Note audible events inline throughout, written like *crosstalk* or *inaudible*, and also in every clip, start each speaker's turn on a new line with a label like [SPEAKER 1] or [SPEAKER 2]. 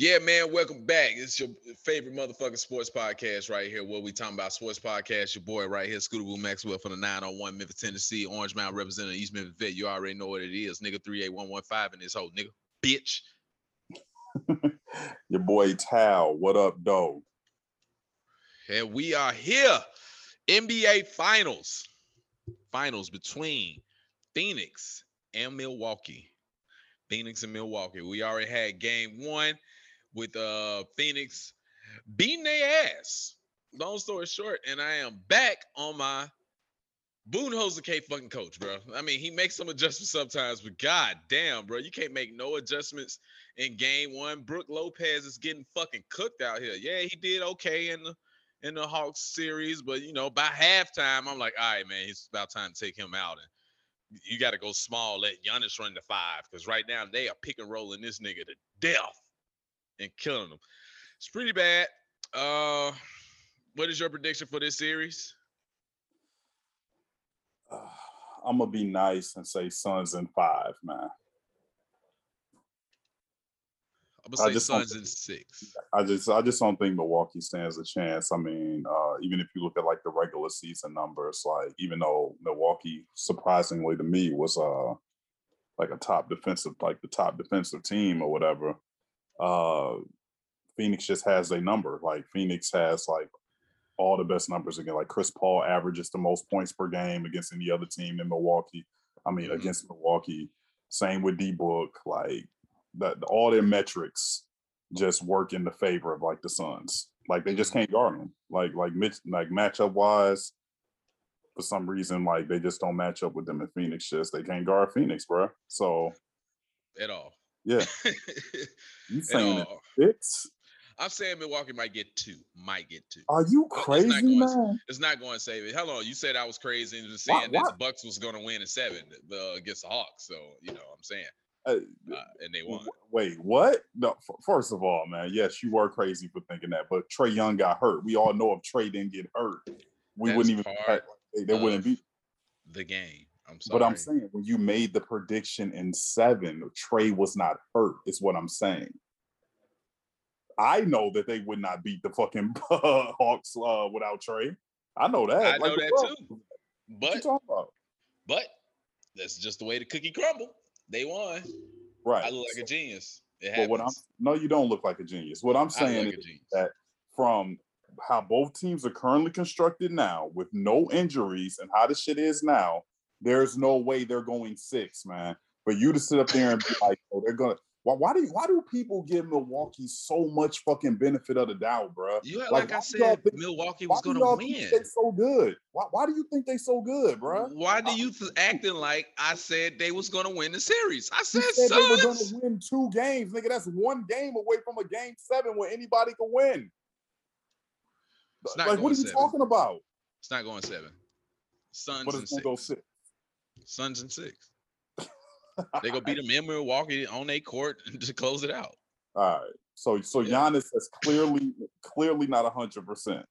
[SPEAKER 1] Yeah, man, welcome back. It's your favorite motherfucking sports podcast right here. Where we talking about sports podcast. Your boy right here, Scooter Boo Maxwell from the 901 Memphis, Tennessee, Orange Mountain representing East Memphis Vet. You already know what it is, nigga. 38115 in this whole nigga, bitch. *laughs*
[SPEAKER 2] your boy Tal, what up, dog?
[SPEAKER 1] And we are here. NBA Finals. Finals between Phoenix and Milwaukee. Phoenix and Milwaukee. We already had game one with uh Phoenix beating their ass. Long story short, and I am back on my Budenholzer K fucking coach, bro. I mean, he makes some adjustments sometimes, but god damn, bro, you can't make no adjustments in game one. Brook Lopez is getting fucking cooked out here. Yeah, he did okay in the in the Hawks series, but you know, by halftime, I'm like, all right, man, it's about time to take him out. And you got to go small, let Giannis run the five, because right now they are pick and rolling this nigga to death and killing them. It's pretty bad. Uh, what is your prediction for this series? *sighs*
[SPEAKER 2] Uh, I'm gonna be nice and say Suns in five, man.
[SPEAKER 1] I'm gonna say just Suns in six.
[SPEAKER 2] I just I just don't think Milwaukee stands a chance. I mean, uh, even if you look at like the regular season numbers, like even though Milwaukee surprisingly to me was uh like a top defensive, like the top defensive team or whatever, uh, Phoenix just has a number. Like Phoenix has like all the best numbers again. Like Chris Paul averages the most points per game against any other team in Milwaukee. I mean, mm-hmm. against Milwaukee. Same with D Book. Like that, all their metrics just work in the favor of like the Suns. Like they just mm-hmm. can't guard them. Like like like matchup wise, for some reason, like they just don't match up with them in Phoenix. Just they can't guard Phoenix, bro. So
[SPEAKER 1] at all.
[SPEAKER 2] Yeah. *laughs* you saying six?
[SPEAKER 1] I'm saying Milwaukee might get two. Might get two.
[SPEAKER 2] Are you crazy,
[SPEAKER 1] it's
[SPEAKER 2] man?
[SPEAKER 1] It's not going to save it. Hello, you said I was crazy and saying that Bucks was going to win in seven uh, against the Hawks. So you know, I'm saying. Uh, uh, and they won.
[SPEAKER 2] Wait, what? No, f- first of all, man, yes, you were crazy for thinking that, but Trae Young got hurt. We all know if Trae didn't get hurt, we That's wouldn't even. They, they wouldn't be
[SPEAKER 1] the game. I'm sorry.
[SPEAKER 2] But I'm saying when you made the prediction in seven, Trae was not hurt. Is what I'm saying. I know that they would not beat the fucking *laughs* Hawks uh, without Trae. I know that.
[SPEAKER 1] I like, know that too. But but that's just the way the cookie crumble. They won.
[SPEAKER 2] Right.
[SPEAKER 1] I look like a genius. It
[SPEAKER 2] but what I'm no, you don't look like a genius. What I'm saying like is that from how both teams are currently constructed now, with no injuries and how the shit is now, there's no way they're going six, man. But you to sit up there and be *laughs* like, oh, they're gonna. Why, why do why do people give Milwaukee so much fucking benefit of the doubt, bro?
[SPEAKER 1] Yeah, like, like I said, think, Milwaukee was gonna win.
[SPEAKER 2] They so good. Why, why do you think they so good, bro?
[SPEAKER 1] Why do you th- acting like I said they was gonna win the series? I said,
[SPEAKER 2] said they were gonna win two games, nigga. That's one game away from a game seven where anybody can win. like, what are you seven. talking about?
[SPEAKER 1] It's not going seven. Suns but it's and six. go six. Suns and six. they go beat them in Milwaukee on their court *laughs* to close it out.
[SPEAKER 2] All right. So so yeah. Giannis is clearly clearly not hundred percent.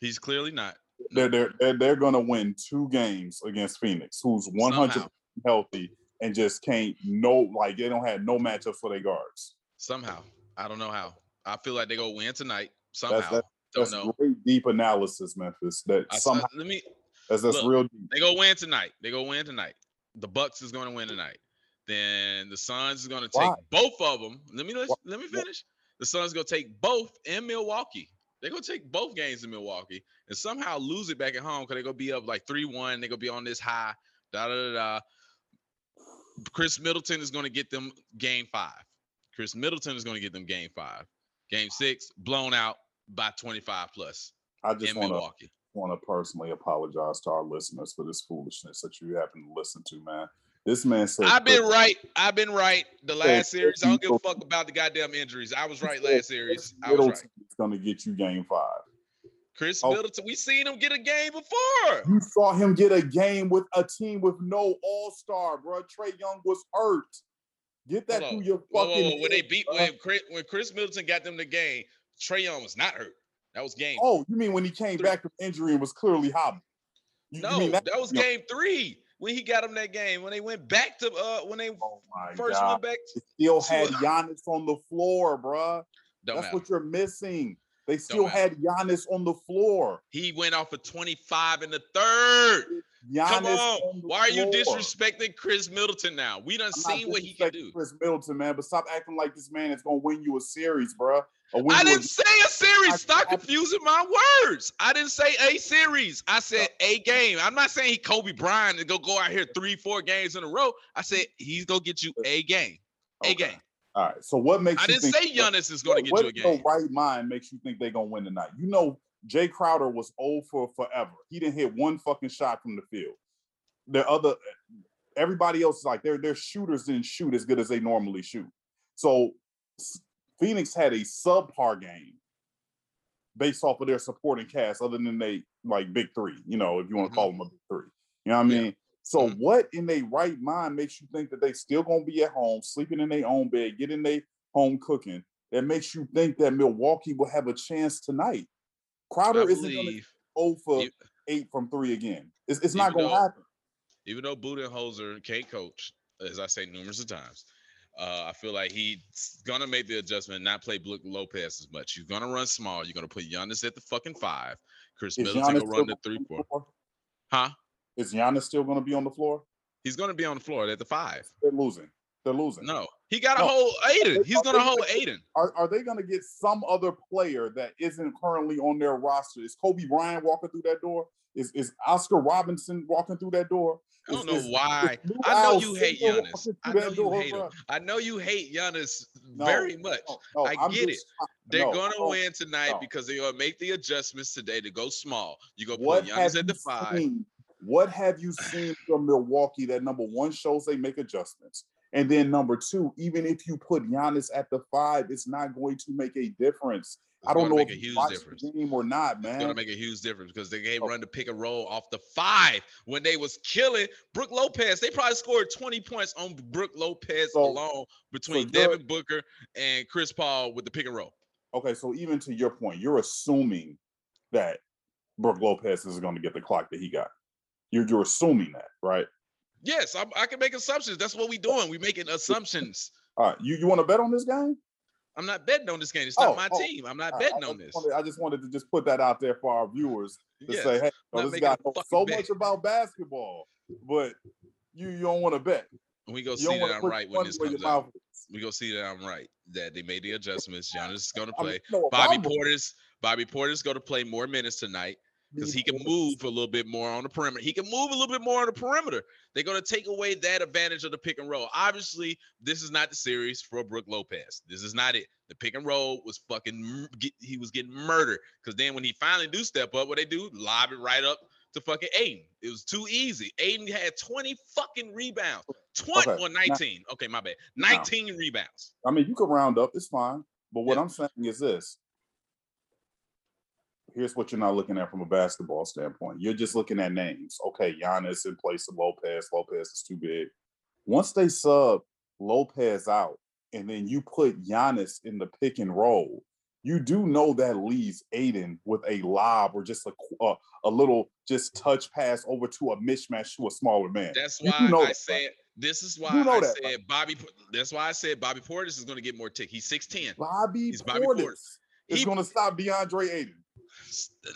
[SPEAKER 1] He's clearly not.
[SPEAKER 2] They're they're they're, they're gonna win two games against Phoenix, who's one hundred healthy and just can't no like they don't have no matchup for their guards.
[SPEAKER 1] Somehow. I don't know how. I feel like they go win tonight. Somehow. That's, that's,
[SPEAKER 2] don't
[SPEAKER 1] know.
[SPEAKER 2] Great deep analysis, Memphis. That I, somehow
[SPEAKER 1] let me
[SPEAKER 2] that's that's look, real deep.
[SPEAKER 1] They go win tonight. They go win tonight. The Bucks is going to win tonight. Then the Suns is going to take Why? both of them. Let me let, let me finish. The Suns going to take both in Milwaukee. They're going to take both games in Milwaukee and somehow lose it back at home because they're going to be up like 3 1. They're going to be on this high. Da da da da. Khris Middleton is going to get them game five. Khris Middleton is going to get them game five. Game six, blown out by 25 plus.
[SPEAKER 2] I just want to want to personally apologize to our listeners for this foolishness that you happen to listen to, man. This man said
[SPEAKER 1] I've been right. I've been right. The last series, I don't give a fuck about the goddamn injuries. I was right last series. I was right.
[SPEAKER 2] It's gonna get you game five.
[SPEAKER 1] Khris oh. Middleton, we seen him get a game before.
[SPEAKER 2] You saw him get a game with a team with no All Star, bro. Trae Young was hurt. Get that through your fucking. Whoa, whoa,
[SPEAKER 1] whoa. When they beat when Khris, when Khris Middleton got them the game, Trae Young was not hurt. That was game.
[SPEAKER 2] Oh, you mean when he came three. back from injury and was clearly hobbling?
[SPEAKER 1] You, no, you that, that, was game three when he got him that game. When they went back to uh when they oh first God. went back. To,
[SPEAKER 2] still had Giannis on the floor, bruh.
[SPEAKER 1] Don't
[SPEAKER 2] That's
[SPEAKER 1] matter.
[SPEAKER 2] what you're missing. They still had Giannis on the floor.
[SPEAKER 1] He went off for 25 in the third.
[SPEAKER 2] Giannis
[SPEAKER 1] Come on.
[SPEAKER 2] on
[SPEAKER 1] Why are you
[SPEAKER 2] floor.
[SPEAKER 1] disrespecting Khris Middleton now? We done
[SPEAKER 2] I'm
[SPEAKER 1] seen what he can do.
[SPEAKER 2] Khris Middleton, man, but stop acting like this man is gonna win you a series, bruh.
[SPEAKER 1] I didn't say a series.
[SPEAKER 2] I-
[SPEAKER 1] Stop
[SPEAKER 2] I-
[SPEAKER 1] confusing my words. I didn't say a series. I said a game. I'm not saying he Kobe Bryant and go go out here three, four games in a row. I said he's gonna get you a game. A
[SPEAKER 2] Okay.
[SPEAKER 1] game.
[SPEAKER 2] All right. So what makes
[SPEAKER 1] I didn't
[SPEAKER 2] think
[SPEAKER 1] say Giannis is gonna
[SPEAKER 2] what,
[SPEAKER 1] get you a
[SPEAKER 2] in your
[SPEAKER 1] game.
[SPEAKER 2] right mind makes you think they're gonna win tonight? You know, Jae Crowder was old for forever. He didn't hit one fucking shot from the field. The other everybody else is like their their shooters didn't shoot as good as they normally shoot. So Phoenix had a subpar game based off of their supporting cast, other than they like big three, you know, if you want to
[SPEAKER 1] Mhm.
[SPEAKER 2] call them a big three. You know what I
[SPEAKER 1] Yeah.
[SPEAKER 2] mean? So
[SPEAKER 1] Mhm.
[SPEAKER 2] what in their right mind makes you think that they still gonna be at home, sleeping in their own bed, getting their home cooking? That makes you think that Milwaukee will have a chance tonight. Crowder
[SPEAKER 1] I
[SPEAKER 2] isn't gonna go for
[SPEAKER 1] you-
[SPEAKER 2] eight from three again. It's, it's not gonna
[SPEAKER 1] though-
[SPEAKER 2] happen.
[SPEAKER 1] even though Budenholzer can't coach, as I say numerous of times, uh, I feel like he's gonna make the adjustment, and not play Brook Lopez as much. You're gonna run small. You're gonna put Giannis at the fucking five. Khris
[SPEAKER 2] Is
[SPEAKER 1] Middleton
[SPEAKER 2] Giannis
[SPEAKER 1] will run the three, four. Huh?
[SPEAKER 2] Is Giannis still gonna be on the floor?
[SPEAKER 1] He's gonna be on the floor at the five.
[SPEAKER 2] They're losing. They're losing.
[SPEAKER 1] No, he got to
[SPEAKER 2] No.
[SPEAKER 1] hold Ayton. He's gonna hold
[SPEAKER 2] gonna
[SPEAKER 1] Ayton.
[SPEAKER 2] Are, are they gonna get some other player that isn't currently on their roster? Is Kobe Bryant walking through that door? Is is Oscar Robinson walking through that door?
[SPEAKER 1] I don't know
[SPEAKER 2] is-
[SPEAKER 1] why.
[SPEAKER 2] is
[SPEAKER 1] I know you hate Giannis. I know you hate him. I know you hate Giannis
[SPEAKER 2] No,
[SPEAKER 1] very much.
[SPEAKER 2] No, no,
[SPEAKER 1] I get
[SPEAKER 2] just-
[SPEAKER 1] They're
[SPEAKER 2] no,
[SPEAKER 1] gonna win tonight because they're gonna make the adjustments today to go small. You go put Giannis at the five.
[SPEAKER 2] seen? What have you seen from Milwaukee that number one shows they make adjustments? And then number two, even if you put Giannis at the five, it's not going to make a difference. I don't know
[SPEAKER 1] make
[SPEAKER 2] if
[SPEAKER 1] a huge difference.
[SPEAKER 2] the game or not, man.
[SPEAKER 1] It's gonna make a huge difference because they can't
[SPEAKER 2] Oh.
[SPEAKER 1] run the pick and roll off the five when they was killing Brook Lopez. They probably scored 20 points on Brook Lopez
[SPEAKER 2] So-
[SPEAKER 1] alone between
[SPEAKER 2] you're-
[SPEAKER 1] Devin Booker and Chris Paul with the pick and roll.
[SPEAKER 2] Okay, so even to your point, you're assuming that Brook Lopez is going to get the clock that he got. You're you're assuming that, right?
[SPEAKER 1] Yes, I, I can make assumptions. That's what we doing. We making assumptions.
[SPEAKER 2] All right, you, you want to bet on this game?
[SPEAKER 1] I'm not betting on this game. It's not
[SPEAKER 2] Oh,
[SPEAKER 1] my
[SPEAKER 2] oh,
[SPEAKER 1] team. I'm not betting
[SPEAKER 2] I
[SPEAKER 1] on
[SPEAKER 2] just
[SPEAKER 1] this.
[SPEAKER 2] wanted- I just wanted to just put that out there for our viewers to
[SPEAKER 1] Yes.
[SPEAKER 2] say, hey,
[SPEAKER 1] not
[SPEAKER 2] this guy knows so
[SPEAKER 1] bet.
[SPEAKER 2] much about basketball, but you you don't want to bet.
[SPEAKER 1] We go see that I'm right when this comes out. We go see that I'm right. That they made the adjustments. Giannis is
[SPEAKER 2] I mean,
[SPEAKER 1] play.
[SPEAKER 2] you know what,
[SPEAKER 1] Bobby Portis. Bobby Portis going to play more minutes tonight because he can move a little bit more on the perimeter. He can move a little bit more on the perimeter. They're going to take away that advantage of the pick and roll. Obviously, this is not the series for Brook Lopez. This is not it. The pick and roll was fucking. he was getting murdered because then when he finally do step up, what they do? Lob it right up to fucking Ayton. It was too easy. Ayton had 20 fucking rebounds. 20
[SPEAKER 2] Okay,
[SPEAKER 1] or
[SPEAKER 2] now-
[SPEAKER 1] 19. Okay, my bad.
[SPEAKER 2] Now-
[SPEAKER 1] 19 rebounds.
[SPEAKER 2] I mean, you can round up, it's fine. But what
[SPEAKER 1] Yeah.
[SPEAKER 2] I'm saying is this. Here's what you're not looking at from a basketball standpoint. You're just looking at names. Okay, Giannis in place of Lopez. Lopez is too big. Once they sub Lopez out, and then you put Giannis in the pick and roll, you do know that leaves Ayton with a lob or just a qu- uh, a little just touch pass over to a mismatch to a smaller man.
[SPEAKER 1] That's why
[SPEAKER 2] do know
[SPEAKER 1] I
[SPEAKER 2] that,
[SPEAKER 1] said
[SPEAKER 2] right?
[SPEAKER 1] this is why
[SPEAKER 2] You know
[SPEAKER 1] I
[SPEAKER 2] that,
[SPEAKER 1] said
[SPEAKER 2] right?
[SPEAKER 1] Bobby. That's why I said Bobby Portis is going to get more tick. He's six ten.
[SPEAKER 2] Bobby
[SPEAKER 1] He's Bobby
[SPEAKER 2] Portis
[SPEAKER 1] Portis.
[SPEAKER 2] is going to stop DeAndre Ayton.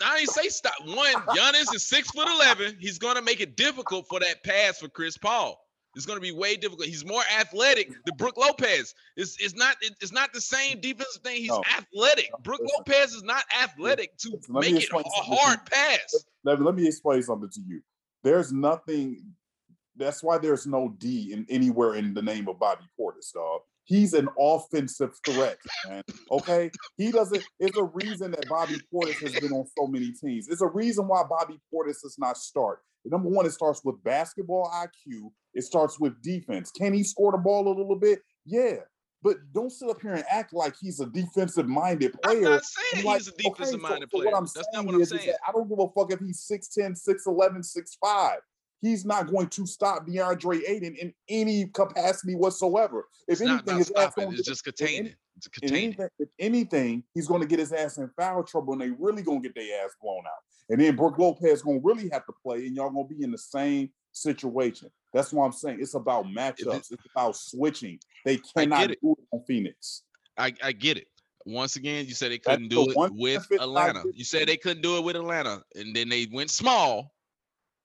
[SPEAKER 1] I didn't say stop. One, Giannis is six foot eleven. He's going to make it difficult for that pass for Chris Paul. It's going to be way difficult. He's more athletic than Brook Lopez. It's, it's not it's not the same defensive thing. He's
[SPEAKER 2] No.
[SPEAKER 1] athletic. Brook
[SPEAKER 2] listen.
[SPEAKER 1] Lopez is not athletic to
[SPEAKER 2] Listen,
[SPEAKER 1] make it a
[SPEAKER 2] something to you.
[SPEAKER 1] hard pass.
[SPEAKER 2] let, let me explain something to you. There's nothing. That's why there's no D in anywhere in the name of Bobby Portis, dog. He's an offensive threat, man. Okay, he doesn't. It's a reason that Bobby Portis has been on so many teams. It's a reason why Bobby Portis does not start. Number one, it starts with basketball IQ. It starts with defense. Can he score the ball a little bit? Yeah, but don't sit up here and act like he's a defensive-minded player.
[SPEAKER 1] I'm
[SPEAKER 2] player.
[SPEAKER 1] not saying
[SPEAKER 2] Like,
[SPEAKER 1] he's a defensive minded
[SPEAKER 2] so- so
[SPEAKER 1] player.
[SPEAKER 2] What I'm
[SPEAKER 1] That's not
[SPEAKER 2] saying
[SPEAKER 1] what I'm
[SPEAKER 2] is, is
[SPEAKER 1] saying.
[SPEAKER 2] that I don't give a fuck if he's 6'10, 6'11, 6'5. He's not going to stop DeAndre Ayton in any capacity whatsoever. If
[SPEAKER 1] It's
[SPEAKER 2] anything, his ass
[SPEAKER 1] stopping. It's just containing. It's containing.
[SPEAKER 2] anything, if anything, he's going to get his ass in foul trouble and they really going to get their ass blown out. And then Brook Lopez going to really have to play and y'all going to be in the same situation. That's what I'm saying. It's about matchups. It's about switching. They cannot
[SPEAKER 1] it.
[SPEAKER 2] do it on Phoenix.
[SPEAKER 1] I, I get it. once again, you said they couldn't
[SPEAKER 2] the
[SPEAKER 1] do it with Atlanta. You said they couldn't do it with Atlanta, and then they went small,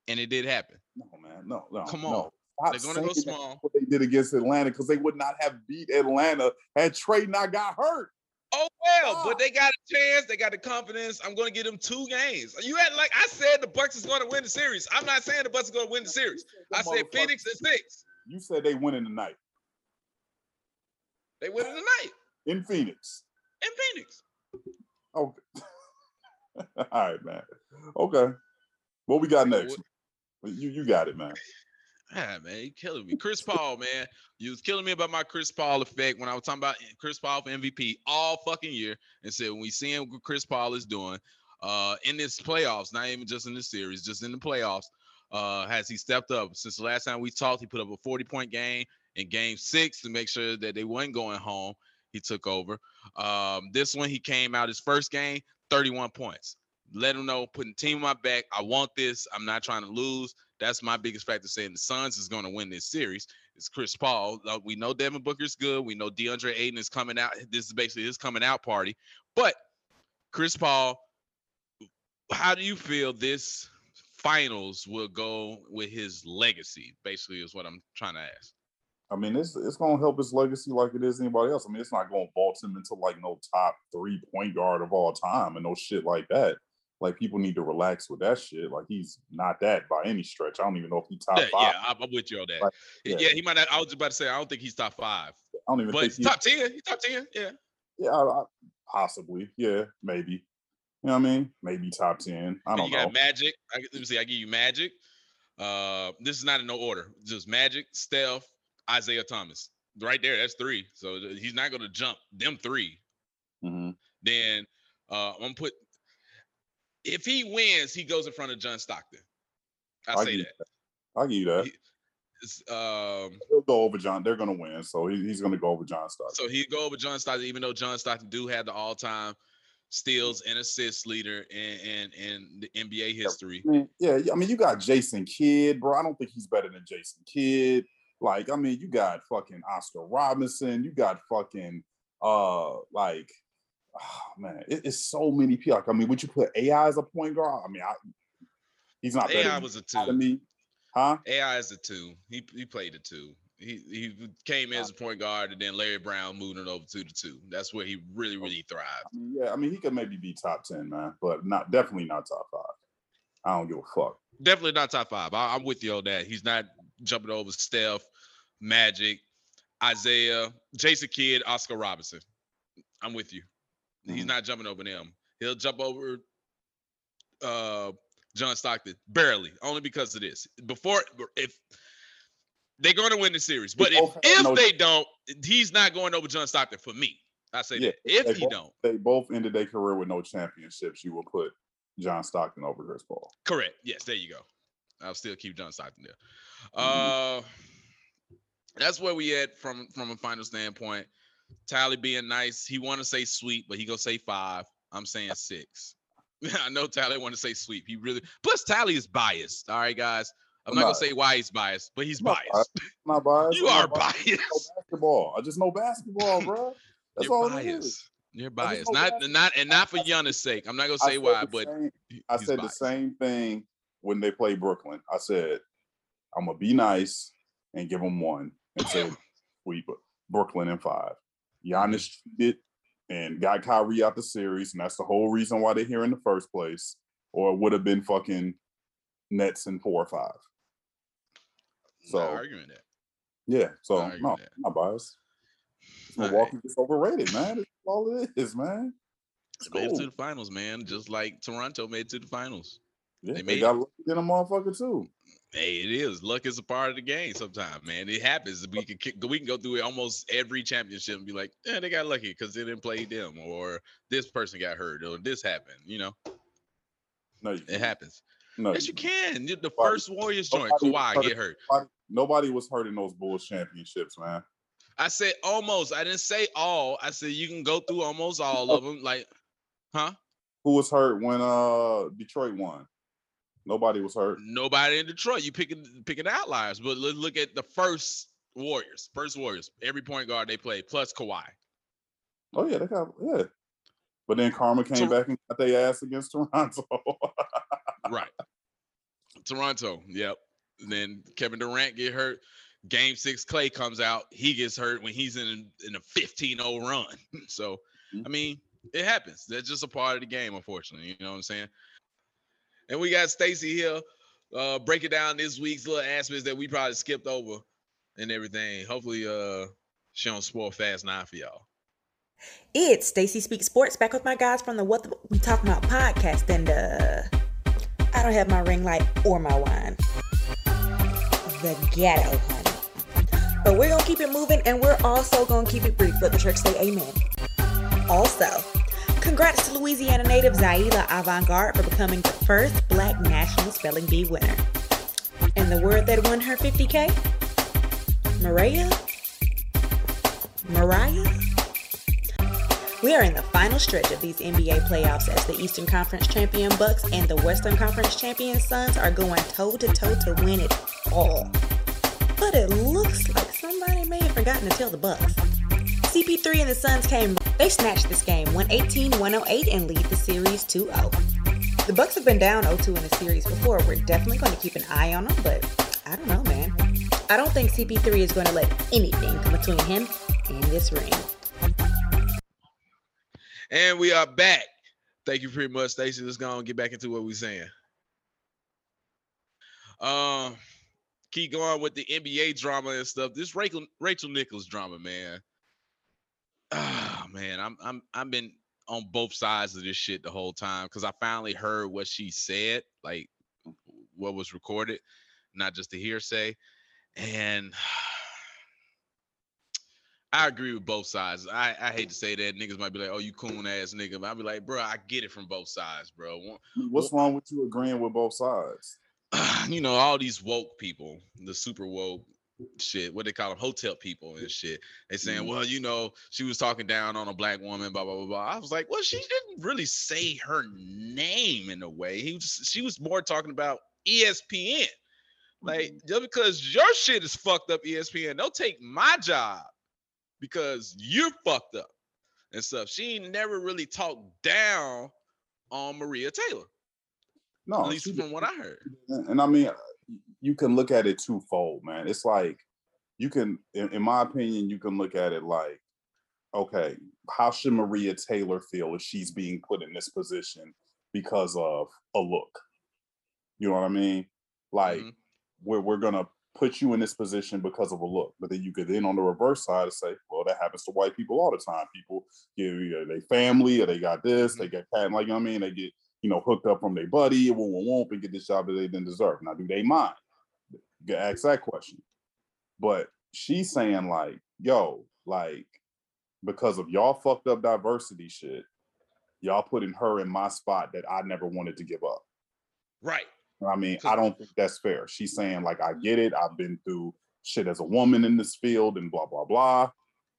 [SPEAKER 1] and it did happen.
[SPEAKER 2] No, man, no, no.
[SPEAKER 1] Come
[SPEAKER 2] no.
[SPEAKER 1] on.
[SPEAKER 2] Stop
[SPEAKER 1] They're gonna go small.
[SPEAKER 2] What they did against Atlanta because they would not have beat Atlanta had Trae not got hurt.
[SPEAKER 1] Oh well,
[SPEAKER 2] Ah.
[SPEAKER 1] but they got a chance. They got the confidence. I'm going to give them two games. You had like I said, the Bucks is going to win the series. I'm not saying the Bucks is going to win the series. I said Phoenix is six.
[SPEAKER 2] You said they winning tonight
[SPEAKER 1] They win tonight
[SPEAKER 2] in Phoenix.
[SPEAKER 1] in Phoenix.
[SPEAKER 2] Okay. *laughs* All right, man. Okay. What we got next? You you got it, man.
[SPEAKER 1] Ah, man, you killing me. Chris Paul, man. You was killing me about my Chris Paul effect when I was talking about Chris Paul for MVP all fucking year and said when we see him what Chris Paul is doing uh in this playoffs, not even just in this series, just in the playoffs, uh has he stepped up since the last time we talked, he put up a 40 point game in game six to make sure that they weren't going home. He took over. Um, this one he came out his first game, 31 points. Let him know, putting team on my back. I want this. I'm not trying to lose. That's my biggest factor saying the Suns is going to win this series. It's Chris Paul. We know Devin Booker's good. We know DeAndre Ayton is coming out. This is basically his coming out party. But Chris Paul, how do you feel this finals will go with his legacy? Basically, is what I'm trying to ask.
[SPEAKER 2] I mean, it's it's gonna help his legacy like it is anybody else. I mean, it's not gonna vault him into like no top three point guard of all time and no shit like that. Like people need to relax with that shit. Like he's not that by any stretch. I don't even know if he top
[SPEAKER 1] Yeah,
[SPEAKER 2] five.
[SPEAKER 1] yeah, I'm, with you on that.
[SPEAKER 2] Like,
[SPEAKER 1] yeah.
[SPEAKER 2] yeah.
[SPEAKER 1] he might not. I was about to say I don't think he's top five,
[SPEAKER 2] I don't even
[SPEAKER 1] but
[SPEAKER 2] think
[SPEAKER 1] he's top ten. He's top ten. Yeah.
[SPEAKER 2] yeah, I, I, possibly. Yeah, maybe. You know what I mean? Maybe top ten. I don't
[SPEAKER 1] you
[SPEAKER 2] know.
[SPEAKER 1] got Magic. I, let me see. I give you Magic. Uh, this is not in no order. Just Magic, Steph, Isiah Thomas. Right there. That's three. So he's not going to jump them three.
[SPEAKER 2] hmm
[SPEAKER 1] Then uh, I'm gonna put. If he wins, he goes in front of John Stockton. I
[SPEAKER 2] I
[SPEAKER 1] say
[SPEAKER 2] you
[SPEAKER 1] that.
[SPEAKER 2] I'll give you that.
[SPEAKER 1] He, um,
[SPEAKER 2] He'll go over John. They're gonna win, so he, he's gonna go over John Stockton.
[SPEAKER 1] so he go over John Stockton, even though John Stockton do have the all-time steals and assists leader in in, in the NBA history.
[SPEAKER 2] I mean, yeah, I mean, you got Jason Kidd, bro. I don't think he's better than Jason Kidd. Like, I mean, you got fucking Oscar Robinson. You got fucking uh, like, oh, man, it- it's so many people. Like, I mean, would you put AI as a point guard? I mean, I, he's not
[SPEAKER 1] AI was a
[SPEAKER 2] to
[SPEAKER 1] two.
[SPEAKER 2] me, huh?
[SPEAKER 1] AI is a two. He he played a two. He he came in as a point guard, and then Larry Brown moved it over to the two. That's where he really oh, really thrived.
[SPEAKER 2] I mean, yeah, I mean, he could maybe be top ten, man, but not definitely not top five. I don't give a fuck.
[SPEAKER 1] Definitely not top five. I, I'm with you on that. He's not jumping over Steph, Magic, Isiah, Jason Kidd, Oscar Robinson. I'm with you. He's
[SPEAKER 2] Mhm.
[SPEAKER 1] not jumping over them. He'll jump over uh John Stockton barely, only because of this. Before if they're going to win the series, but if if
[SPEAKER 2] no-
[SPEAKER 1] they don't, he's not going over John Stockton for me. I say
[SPEAKER 2] Yeah,
[SPEAKER 1] that. If he
[SPEAKER 2] both-
[SPEAKER 1] don't,
[SPEAKER 2] They both ended their career with no championships. You will put John Stockton over Chris Paul.
[SPEAKER 1] Correct. Yes, there you go. I'll still keep John Stockton there.
[SPEAKER 2] Mhm.
[SPEAKER 1] Uh that's where we at from from a final standpoint. Tally being nice. He want to say sweet, but he gonna say five. I'm saying six. *laughs* I know Tally want to say sweet. He really plus Tally is biased. All right, guys. I'm
[SPEAKER 2] I'm
[SPEAKER 1] not gonna say why he's biased, but he's
[SPEAKER 2] not
[SPEAKER 1] biased.
[SPEAKER 2] I'm not biased. *laughs*
[SPEAKER 1] You
[SPEAKER 2] I'm
[SPEAKER 1] are
[SPEAKER 2] not biased. I basketball. I just know basketball, *laughs* bro. That's
[SPEAKER 1] You're
[SPEAKER 2] all
[SPEAKER 1] biased.
[SPEAKER 2] is.
[SPEAKER 1] You're biased. Not
[SPEAKER 2] basketball.
[SPEAKER 1] not and not for Giannis' sake. I'm not gonna say why, but
[SPEAKER 2] same- I said
[SPEAKER 1] biased.
[SPEAKER 2] the same thing when they play Brooklyn. I said, I'm gonna be nice and give them one and say sweep Brooklyn in five. Giannis cheated and got Kyrie out the series, and that's the whole reason why they're here in the first place. Or it would have been fucking Nets in four or five.
[SPEAKER 1] Not
[SPEAKER 2] So
[SPEAKER 1] arguing that.
[SPEAKER 2] yeah, so
[SPEAKER 1] Not
[SPEAKER 2] no,
[SPEAKER 1] that.
[SPEAKER 2] Not biased.
[SPEAKER 1] All right.
[SPEAKER 2] Milwaukee is overrated, man. That's all it is, man. It's
[SPEAKER 1] Made it to the finals, man. Just like Toronto made it to the finals.
[SPEAKER 2] Yeah,
[SPEAKER 1] they
[SPEAKER 2] they,
[SPEAKER 1] made
[SPEAKER 2] got lucky in a motherfucker too.
[SPEAKER 1] Hey, it is. Luck is a part of the game sometimes, man. It happens. We can kick, we can go through almost every championship and be like, yeah, they got lucky because they didn't play them, or this person got hurt, or this happened. You know,
[SPEAKER 2] No, you
[SPEAKER 1] it happens.
[SPEAKER 2] No,
[SPEAKER 1] Yes, you can. The
[SPEAKER 2] Nobody-
[SPEAKER 1] first Warriors joint,
[SPEAKER 2] nobody
[SPEAKER 1] Kawhi get hurt.
[SPEAKER 2] Nobody, nobody was hurt in those Bulls championships, man.
[SPEAKER 1] I said almost. I didn't say all. I said you can go through almost all of them. Like, huh?
[SPEAKER 2] Who was hurt when uh Detroit won? Nobody was hurt.
[SPEAKER 1] Nobody in Detroit. You picking picking outliers, but let's look at the first Warriors. First Warriors. Every point guard they played plus Kawhi.
[SPEAKER 2] Oh yeah, they got yeah. But then Karma came
[SPEAKER 1] Tor-
[SPEAKER 2] back and got their ass against Toronto. *laughs*
[SPEAKER 1] right. Toronto. Yep. And then Kevin Durant get hurt. Game six, Clay comes out. He gets hurt when he's in in a 15-0 run. *laughs* So, I mm-hmm. mean, it happens. That's just a part of the game, unfortunately. You know what I'm saying? And we got Stacy here, uh, breaking down this week's little aspects that we probably skipped over and everything. Hopefully, uh, she don't spoil fast nine for y'all.
[SPEAKER 3] It's Stacy Speaks Sports back with my guys from the What the, We Talk About podcast. And uh, I don't have my ring light or my wine. The ghetto, honey. But we're to keep it moving and we're also to keep it brief. Let the church say amen. Also, congrats to Louisiana native Zaila Avantgarde for becoming the first black national spelling bee winner. And the word that won her 50K? Maria? Mariah? We are in the final stretch of these NBA playoffs as the Eastern Conference champion Bucks and the Western Conference champion Suns are going toe to toe to win it all. But it looks like somebody may have forgotten to tell the Bucks. CP3 and the Suns came. They snatched this game, 118-108, and lead the series 2-0. The Bucks have been down 0-2 in the series before. We're definitely going to keep an eye on them, but I don't know, man. I don't think CP3 is going to let anything come between him and this ring.
[SPEAKER 1] And we are back. Thank you pretty much, Stacy. Let's go and get back into what we're saying. Um, keep going with the NBA drama and stuff. This Rachel Rachel Nichols drama, man. Ah, man, I'm I'm I've been on both sides of this shit the whole time because I finally heard what she said, like what was recorded, not just the hearsay. And *sighs* I agree with both sides. I, I hate to say that niggas might be like, "Oh, you coon ass nigga," but I'll be like, "Bro, I get it from both sides, bro."
[SPEAKER 2] What's wrong with you agreeing with both sides? *sighs*
[SPEAKER 1] you know, all these woke people, the super woke shit, what they call them, hotel people and shit. They saying,
[SPEAKER 2] Mhm.
[SPEAKER 1] well, you know, she was talking down on a black woman, blah blah blah blah. I was like, well, she didn't really say her name in a way. He was, she was more talking about ESPN. Like, just because your shit is fucked up, ESPN, don't take my job because you're fucked up and stuff. She never really talked down on Maria Taylor,
[SPEAKER 2] No,
[SPEAKER 1] at least from what I heard.
[SPEAKER 2] And I mean, you can look at it twofold, man. It's like you can, in, in my opinion, you can look at it like, okay, how should Maria Taylor feel if she's being put in this position because of a look? You know what I mean? Like,
[SPEAKER 1] Mhm.
[SPEAKER 2] we're we're gonna put you in this position because of a look, but then you could then on the reverse side say, well, that happens to white people all the time. People give you they family or they got this, they get patent, like you know what I mean, they get you know, hooked up from their buddy, won't, won't, won't, and get this job that they didn't deserve. Now, do they mind? You ask that question. But she's saying, like, yo, like, because of y'all fucked up diversity shit, y'all putting her in my spot that I never wanted to give up.
[SPEAKER 1] Right.
[SPEAKER 2] I mean, I don't think that's fair. She's saying, like, I get it. I've been through shit as a woman in this field and blah, blah, blah.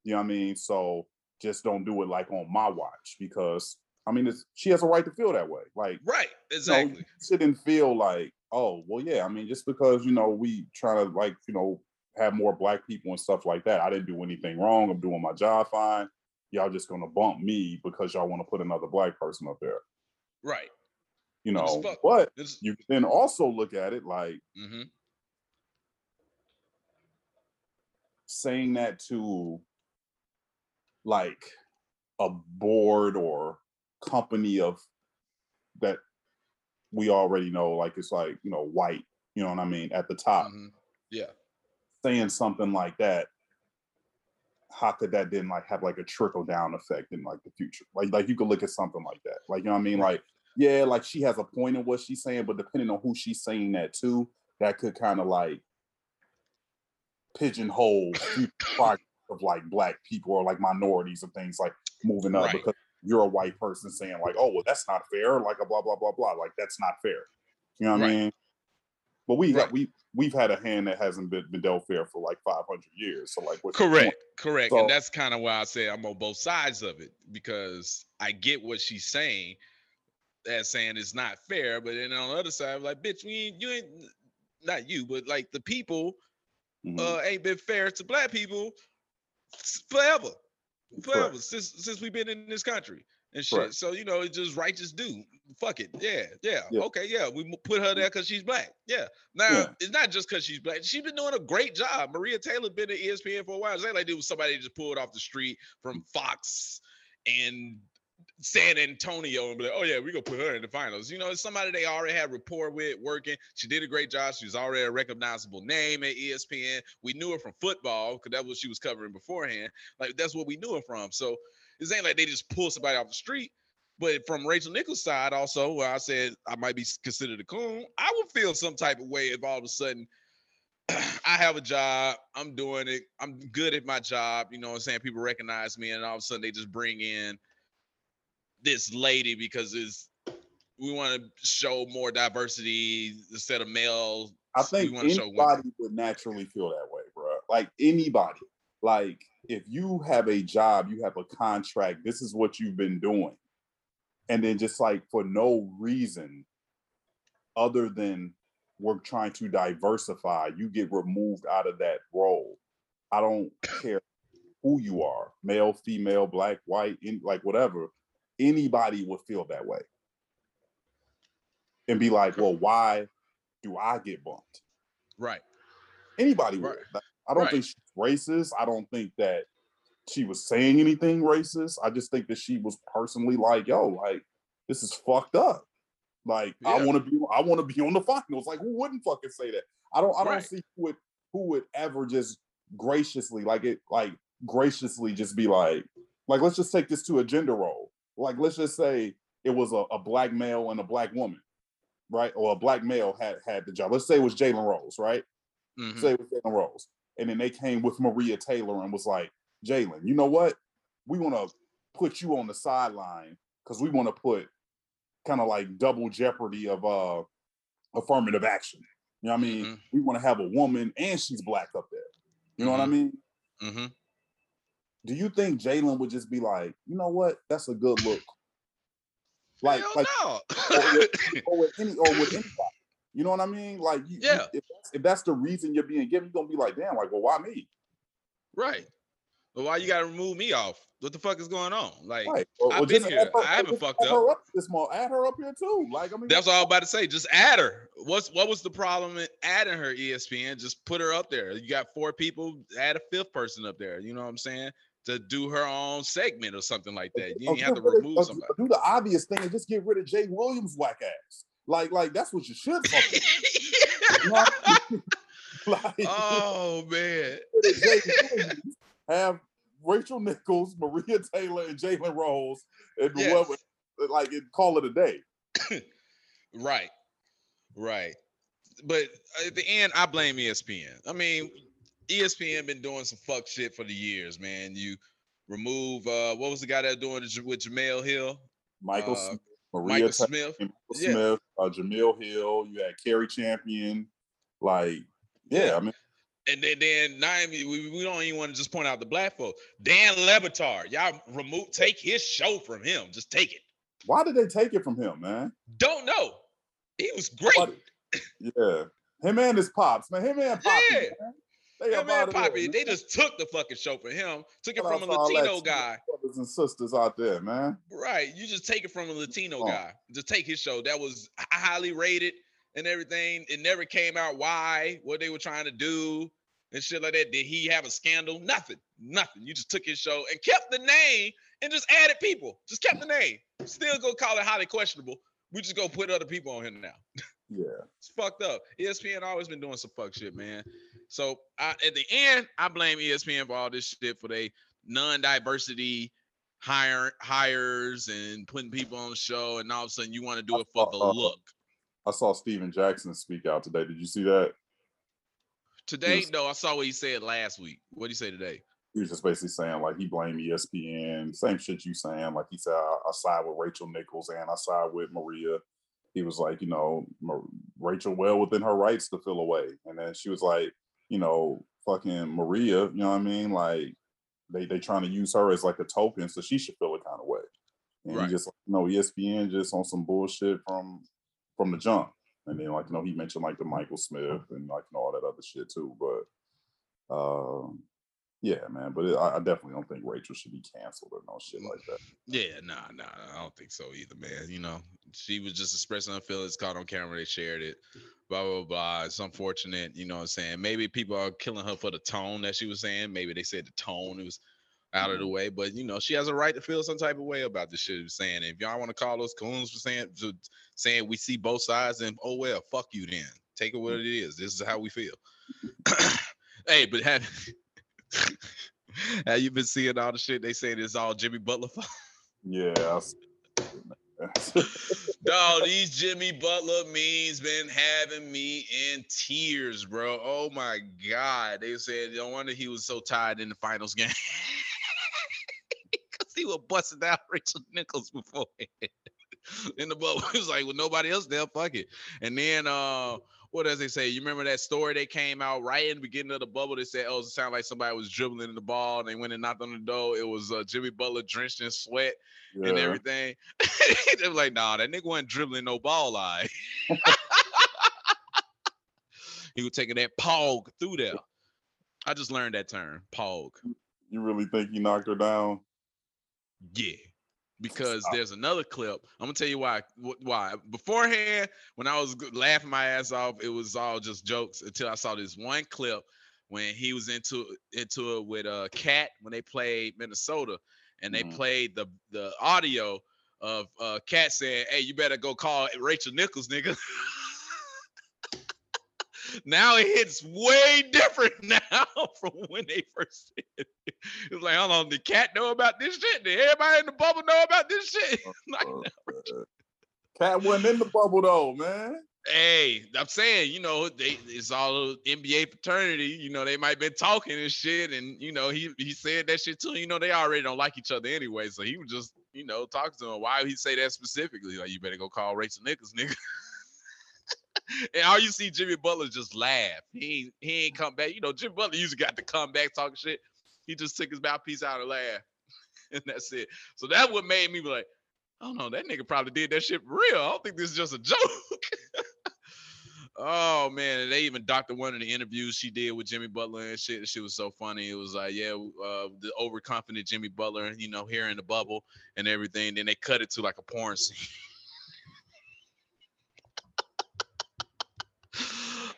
[SPEAKER 2] You know what I mean? So just don't do it like on my watch because I mean, it's, she has a right to feel that way. Like,
[SPEAKER 1] Right.
[SPEAKER 2] you know,
[SPEAKER 1] Exactly.
[SPEAKER 2] you shouldn't feel like, oh, well, yeah. I mean, just because you know we try to like, you know, have more black people and stuff like that. I didn't do anything wrong. I'm doing my job fine. Y'all just gonna bump me because y'all want to put another black person up there,
[SPEAKER 1] Right.
[SPEAKER 2] you know. But
[SPEAKER 1] It's,
[SPEAKER 2] you can then also look at it like
[SPEAKER 1] hmm
[SPEAKER 2] saying that to like a board or company of that we already know, like it's like, you know, white, you know what I mean, at the top.
[SPEAKER 1] hmm Yeah.
[SPEAKER 2] saying something like that, how could that then like have like a trickle down effect in like the future? Like like you could look at something like that. Like you know what I mean?
[SPEAKER 1] Right.
[SPEAKER 2] Like, yeah, like she has a point in what she's saying, but depending on who she's saying that to, that could kind of like pigeonhole future *coughs* of like black people or like minorities and things like moving up
[SPEAKER 1] Right.
[SPEAKER 2] because you're a white person saying like, oh well, that's not fair, like a blah blah blah blah. Like that's not fair. You know what
[SPEAKER 1] Right.
[SPEAKER 2] I mean? But we
[SPEAKER 1] Right.
[SPEAKER 2] we we've had a hand that hasn't been, been dealt fair for like 500 years. So like, what's?
[SPEAKER 1] Correct. Correct.
[SPEAKER 2] So-
[SPEAKER 1] and that's kind of why I say I'm on both sides of it because I get what she's saying. As saying it's not fair, but then on the other side, like, bitch, we ain't, you ain't not you, but like the people
[SPEAKER 2] Mhm.
[SPEAKER 1] uh ain't been fair to black people forever. Forever since since we've been in this country and shit. So you know, it's just righteous do. Fuck it. Yeah, yeah.
[SPEAKER 2] Yeah.
[SPEAKER 1] Okay, yeah. We put her there mm. because she's black. Yeah. Now
[SPEAKER 2] Yeah.
[SPEAKER 1] it's not just because she's black. She's been doing a great job. Maria Taylor been at ESPN for a while. It's not like it was somebody just pulled off the street from Fox and San Antonio and be like, oh yeah, we're gonna put her in the finals. You know, it's somebody they already had rapport with working. She did a great job. She was already a recognizable name at ESPN. We knew her from football because that's what she was covering beforehand. Like that's what we knew her from. So it ain't like they just pull somebody off the street. But from Rachel Nichols' side, also, where I said I might be considered a coon, I would feel some type of way if all of a sudden *clears throat* I have a job, I'm doing it, I'm good at my job, you know what I'm saying? People recognize me, and all of a sudden they just bring in this lady because it's we want to show more diversity instead of male.
[SPEAKER 2] I think
[SPEAKER 1] wanna show women.
[SPEAKER 2] anybody would naturally feel that way, bro. Like anybody. Like if you have a job, you have a contract, this is what you've been doing. And then just like for no reason other than we're trying to diversify, you get removed out of that role. I don't care who you are, male, female, black, white, in, like whatever. Anybody would feel that way. And be like, well, why do I get bumped?
[SPEAKER 1] Right.
[SPEAKER 2] Anybody would.
[SPEAKER 1] Right.
[SPEAKER 2] Like, I don't
[SPEAKER 1] Right.
[SPEAKER 2] think she's racist. I don't think that she was saying anything racist. I just think that she was personally like, yo, like, this is fucked up. Like, I want to be, I want to be on the finals. Like, who wouldn't fucking say that? I don't, I don't
[SPEAKER 1] Right.
[SPEAKER 2] see who would, who would ever just graciously, like it, like graciously just be like, like, let's just take this to a gender role. Like, let's just say it was a, a black male and a black woman, right? Or a black male had had the job. Let's say it was Jalen Rose, right?
[SPEAKER 1] Mhm.
[SPEAKER 2] say it was Jalen Rose. And then they came with Maria Taylor and was like, Jalen, you know what? We want to put you on the sideline because we want to put kind of like double jeopardy of uh affirmative action. You know what I mean?
[SPEAKER 1] Mhm.
[SPEAKER 2] We want to have a woman and she's black up there. You know what I
[SPEAKER 1] Mhm.
[SPEAKER 2] mean? Do you think Jalen would just be like, you know what? That's a good look. Like,
[SPEAKER 1] Hell
[SPEAKER 2] like
[SPEAKER 1] no. *laughs*
[SPEAKER 2] or with any or with anybody. You know what I mean? Like, you, you-
[SPEAKER 1] Yeah.
[SPEAKER 2] if, that's, if that's the reason you're being given, you're gonna be like, damn, like, well, why me?
[SPEAKER 1] right. But why you gotta remove me off? What the fuck is going on? Like
[SPEAKER 2] Right. Or,
[SPEAKER 1] I've
[SPEAKER 2] or
[SPEAKER 1] been here.
[SPEAKER 2] Her,
[SPEAKER 1] I haven't fucked
[SPEAKER 2] her up this month. Add her up here too. Like I mean,
[SPEAKER 1] That's all I'm about to say. Just add her. What's what was the problem in adding her ESPN? Just put her up there. You got four people, add a fifth person up there. You know what I'm saying? To do her own segment or something like that. You didn't have to
[SPEAKER 2] rid of-
[SPEAKER 1] remove somebody.
[SPEAKER 2] do the obvious thing and just get rid of Jay Williams' whack ass. Like, like that's what you should fucking you know what I mean? like,
[SPEAKER 1] oh man.
[SPEAKER 2] get rid of Jay Williams, have Rachel Nichols, Maria Taylor, and Jalen Rose, and
[SPEAKER 1] Yes.
[SPEAKER 2] whoever, like, and call it a day. *coughs*
[SPEAKER 1] Right. Right. But at the end, I blame ESPN. I mean, ESPN been doing some fuck shit for the years, man. You remove uh what was the guy that doing with Jemele Hill?
[SPEAKER 2] Michael
[SPEAKER 1] Uh,
[SPEAKER 2] Smith, Maria
[SPEAKER 1] Michael Smith.
[SPEAKER 2] Michael
[SPEAKER 1] Yeah.
[SPEAKER 2] Smith, uh, Jemele Hill. You had Cari Champion. Like, yeah, I mean,
[SPEAKER 1] And then, then now I mean, we, we don't even want to just point out the black folks. Dan Le Batard, y'all remove, take his show from him. Just take it.
[SPEAKER 2] why did they take it from him, man?
[SPEAKER 1] Don't know. He was great.
[SPEAKER 2] Yeah, him and his pops, man. Him and Poppy,
[SPEAKER 1] Yeah.
[SPEAKER 2] man. They
[SPEAKER 1] Yeah, man, Poppy, they just took the fucking show from him. Took it
[SPEAKER 2] Shout
[SPEAKER 1] from a
[SPEAKER 2] to
[SPEAKER 1] Latino guy.
[SPEAKER 2] brothers and sisters out there, man.
[SPEAKER 1] Right. You just take it from a Latino
[SPEAKER 2] Oh.
[SPEAKER 1] guy. Just take his show. That was highly rated and everything. It never came out why, what they were trying to do and shit like that. Did he have a scandal? Nothing. Nothing. You just took his show and kept the name and just added people. Just kept the name. Still go call it highly questionable. We just go put other people on here now. *laughs*
[SPEAKER 2] Yeah,
[SPEAKER 1] It's fucked up. ESPN always been doing some fuck shit, man. So I, at the end, I blame ESPN for all this shit for they non-diversity hire hires and putting people on the show, and all of a sudden you want to do it for the
[SPEAKER 2] Uh,
[SPEAKER 1] look.
[SPEAKER 2] I saw Stephen Jackson speak out today. Did you see that?
[SPEAKER 1] Today,
[SPEAKER 2] yes.
[SPEAKER 1] no, I saw what he said last week. What did he say today?
[SPEAKER 2] He was just basically saying like he blamed ESPN. Same shit you saying. Like he said, I, I side with Rachel Nichols and I side with Maria. He was like, you know, Rachel well within her rights to feel away, and then she was like, you know, fucking Maria. You know what I mean? Like they they trying to use her as like a token, so she should feel a kind of way. And
[SPEAKER 1] Right.
[SPEAKER 2] just you know, ESPN just on some bullshit from from the jump. And then like you know, he mentioned like the Michael Smith and like you know, all that other shit too. But um Yeah, man, but it, I, I definitely don't think Rachel should be canceled or no shit like that.
[SPEAKER 1] Yeah, nah, nah, I don't think so either, man. You know, she was just expressing her feelings, caught on camera, they shared it, blah, blah, blah. It's unfortunate, you know what I'm saying? Maybe people are killing her for the tone that she was saying. Maybe they said the tone was out of the mm-hmm. way, but you know, she has a right to feel some type of way about this shit. Saying if y'all want to call those coons for saying saying we see both sides, and oh well, fuck you then. Take it what it is. This is how we feel. *coughs* hey, but have *laughs* have you been seeing all the shit they say it's all Jimmy Butler? *laughs*
[SPEAKER 2] Yeah. *laughs*
[SPEAKER 1] Dog, these Jimmy Butler memes been having me in tears, bro. Oh my god. They said no wonder he was so tired in the finals game. *laughs* Cause he was busting out *laughs* Rachel Nichols before in the bubble. He was like, well, nobody else there, fuck it. And then uh what does they say? You remember that story they came out right in the beginning of the bubble? They said, "Oh, it sounded like somebody was dribbling in the ball." And they went and knocked on the door. It was uh, Jimmy Butler drenched in sweat and everything. *laughs* they were like, "Nah, that nigga wasn't dribbling no ball eye. *laughs* he was taking that pog through there." I just learned that term, pog.
[SPEAKER 2] You really think he knocked her down?
[SPEAKER 1] Yeah. Because there's another clip. I'm gonna tell you why. Why beforehand, when I was laughing my ass off, it was all just jokes until I saw this one clip when he was into into it with uh Cat when they played Minnesota, and they
[SPEAKER 2] Mhm.
[SPEAKER 1] played the the audio of uh Cat saying, "Hey, you better go call Rachel Nichols, nigga." *laughs* now it hits way different *laughs* now from when they first *laughs* said it. It's like, hold on, did Cat know about this shit? Did everybody in the bubble know about this shit? *laughs* Like,
[SPEAKER 2] Uh, Cat wasn't in the bubble though, man.
[SPEAKER 1] hey, I'm saying, you know, they it's all NBA fraternity. You know, they might been talking and shit, and you know, he he said that shit too. You know, they already don't like each other anyway, so he was just, you know, talking to him. Why would he say that specifically? Like, you better go call Rachel Nichols, nigga. And all you see Jimmy Butler just laugh. He ain't he ain't come back. You know, Jimmy Butler usually got to come back talking shit. He just took his mouthpiece out and laugh, *laughs* and that's it. So that what made me be like, I don't know, that nigga probably did that shit for real. I don't think this is just a *laughs* joke. oh man, and they even doctored one of the interviews she did with Jimmy Butler and shit. And she was so funny. It was like, yeah, uh, the overconfident Jimmy Butler, you know, here in the bubble and everything. Then they cut it to like a porn scene. *laughs*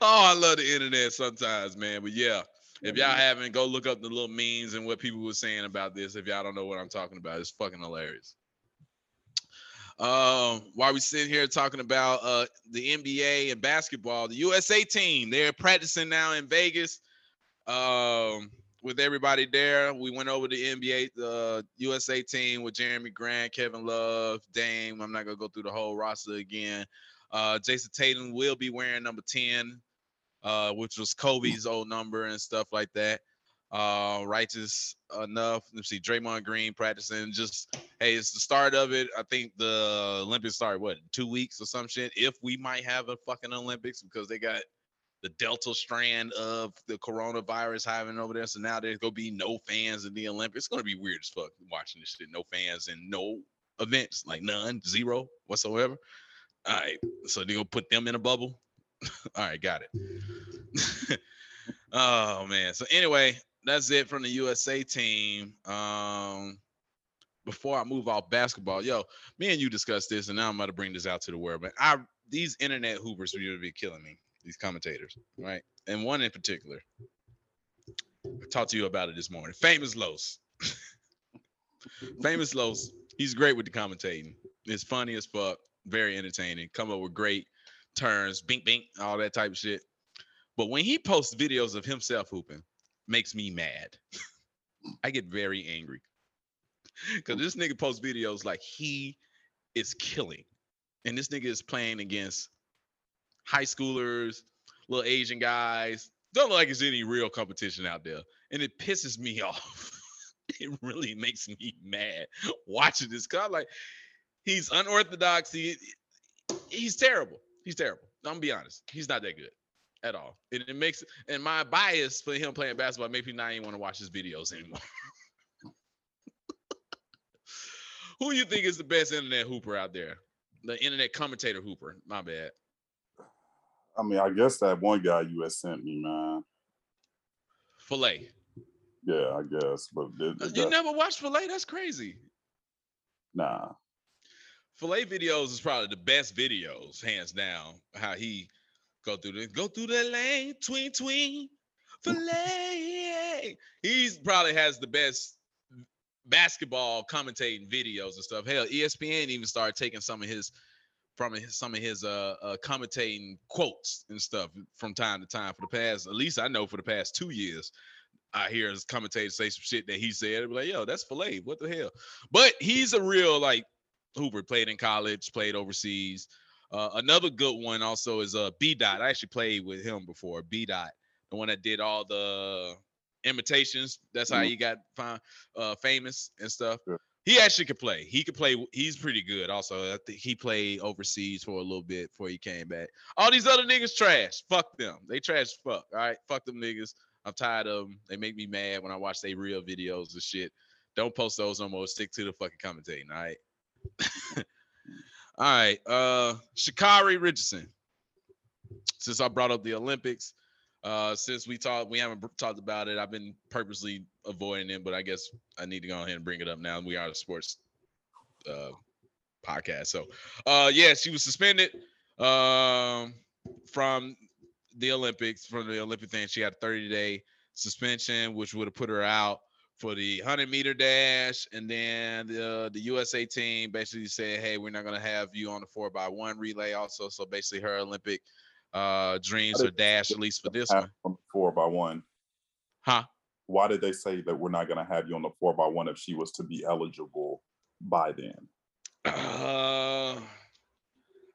[SPEAKER 1] I love the internet sometimes, man. But yeah, if y'all haven't, go look up the little memes and what people were saying about this. If y'all don't know what I'm talking about, it's fucking hilarious. Um, while we sitting here talking about uh the NBA and basketball, the USA team, they're practicing now in Vegas. Um, with everybody there. We went over the NBA, the USA team with Jerami Grant, Kevin Love, Dame. I'm not gonna go through the whole roster again. Uh, Jayson Tatum will be wearing number 10, uh, which was Kobe's old number and stuff like that. Uh, righteous enough. Let's see, Draymond Green practicing. Just hey, it's the start of it. I think the Olympics start what two weeks or some shit. If we might have a fucking Olympics because they got the Delta strand of the coronavirus having over there. So now there's gonna be no fans in the Olympics. It's gonna be weird as fuck watching this shit. No fans and no events, like none, zero whatsoever. All right, so they're gonna put them in a bubble. *laughs* All right, got it. *laughs* oh man. So anyway, that's it from the USA team. Um before I move off basketball, yo, me and you discussed this, and now I'm about to bring this out to the world. But I these internet hoopers really be killing me, these commentators, right? And one in particular. I talked to you about it this morning. Famous Los. *laughs* Famous Los. He's great with the commentating. It's funny as fuck, very entertaining. Come up with great turns, bink bink, all that type of shit. But when he posts videos of himself hooping, makes me mad. *laughs* I get very angry. Cause this nigga posts videos like he is killing. And this nigga is playing against high schoolers, little Asian guys. Don't look like there's any real competition out there. And it pisses me *laughs* off. it really makes me mad watching this. Cause I'm like, he's unorthodox. He he's terrible. He's terrible. I'm gonna be honest. He's not that good at all. And it makes and my bias for him playing basketball makes me not even want to watch his videos anymore. *laughs* Who you think is the best internet hooper out there? The internet commentator hooper. My bad.
[SPEAKER 2] I mean, I guess that one guy you had sent me, man.
[SPEAKER 1] Filet.
[SPEAKER 2] Yeah, I guess. But it, it
[SPEAKER 1] You
[SPEAKER 2] got-
[SPEAKER 1] never watched Filet? That's crazy.
[SPEAKER 2] nah.
[SPEAKER 1] Filet videos is probably the best videos, hands down. How he go through the go through the lane, tween tween, filet. He's probably has the best basketball commentating videos and stuff. Hell, ESPN even started taking some of his from his, some of his uh, uh commentating quotes and stuff from time to time for the past at least I know for the past two years. I hear his commentators say some shit that he said. I'd be like, yo, that's filet. What the hell? But he's a real like Hoover played in college, played overseas. Uh, another good one also is uh B Dot. I actually played with him before. B Dot, the one that did all the imitations. That's how
[SPEAKER 2] Mhm.
[SPEAKER 1] he got uh, famous and stuff.
[SPEAKER 2] Yeah.
[SPEAKER 1] He actually could play. He could play. He's pretty good. Also, I think he played overseas for a little bit before he came back. All these other niggas trash. Fuck them. They trash fuck. All right. Fuck them niggas. I'm tired of them. They make me mad when I watch their real videos and shit. Don't post those no more. Stick to the fucking commentating. All right. *laughs* all right. Uh Sha'Carri Richardson. Since I brought up the Olympics, uh, since we talked, we haven't talked about it. I've been purposely avoiding it, but I guess I need to go ahead and bring it up now. We are a sports uh podcast. So uh yeah, she was suspended um from the Olympics, from the Olympic thing. She had a 30 day suspension, which would have put her out for the 100 meter dash. And then the, the USA team basically said, hey, we're not going to have you on the four by one relay also. So basically, her Olympic uh dreams are dashed, at least for this one.
[SPEAKER 2] from four by one.
[SPEAKER 1] Huh?
[SPEAKER 2] Why did they say that we're not going to have you on the four by one if she was to be eligible by then?
[SPEAKER 1] Uh,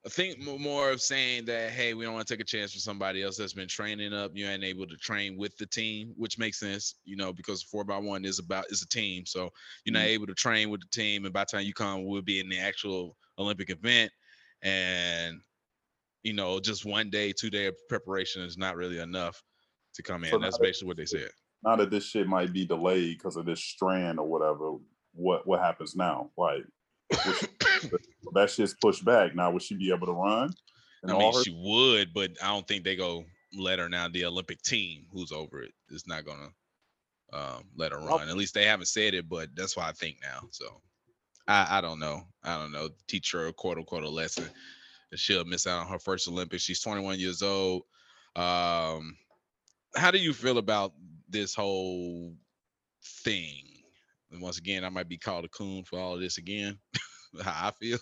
[SPEAKER 1] I think more of saying that, hey, we don't want to take a chance for somebody else that's been training up. You ain't able to train with the team, which makes sense, you know, because four by one is about is a team. So you're not
[SPEAKER 2] Mhm.
[SPEAKER 1] able to train with the team, and by the time you come, we'll be in the actual Olympic event, and you know, just one day, two day of preparation is not really enough to come in.
[SPEAKER 2] So
[SPEAKER 1] That's basically what they said.
[SPEAKER 2] Now that this shit might be delayed because of this strand or whatever, what what happens now? Like that shit's pushed back. Now would she be able to run? And
[SPEAKER 1] I mean,
[SPEAKER 2] her-
[SPEAKER 1] she would, but I don't think they go let her now. The Olympic team, who's over it, is not gonna um, let her run. At least they haven't said it, but that's what I think now. So I, I don't know. I don't know. Teach her a quote unquote a lesson. She'll miss out on her first Olympics. She's 21 years old. Um, how do you feel about this whole thing? And once again, I might be called a coon for all of this again. *laughs* *laughs* how I feel.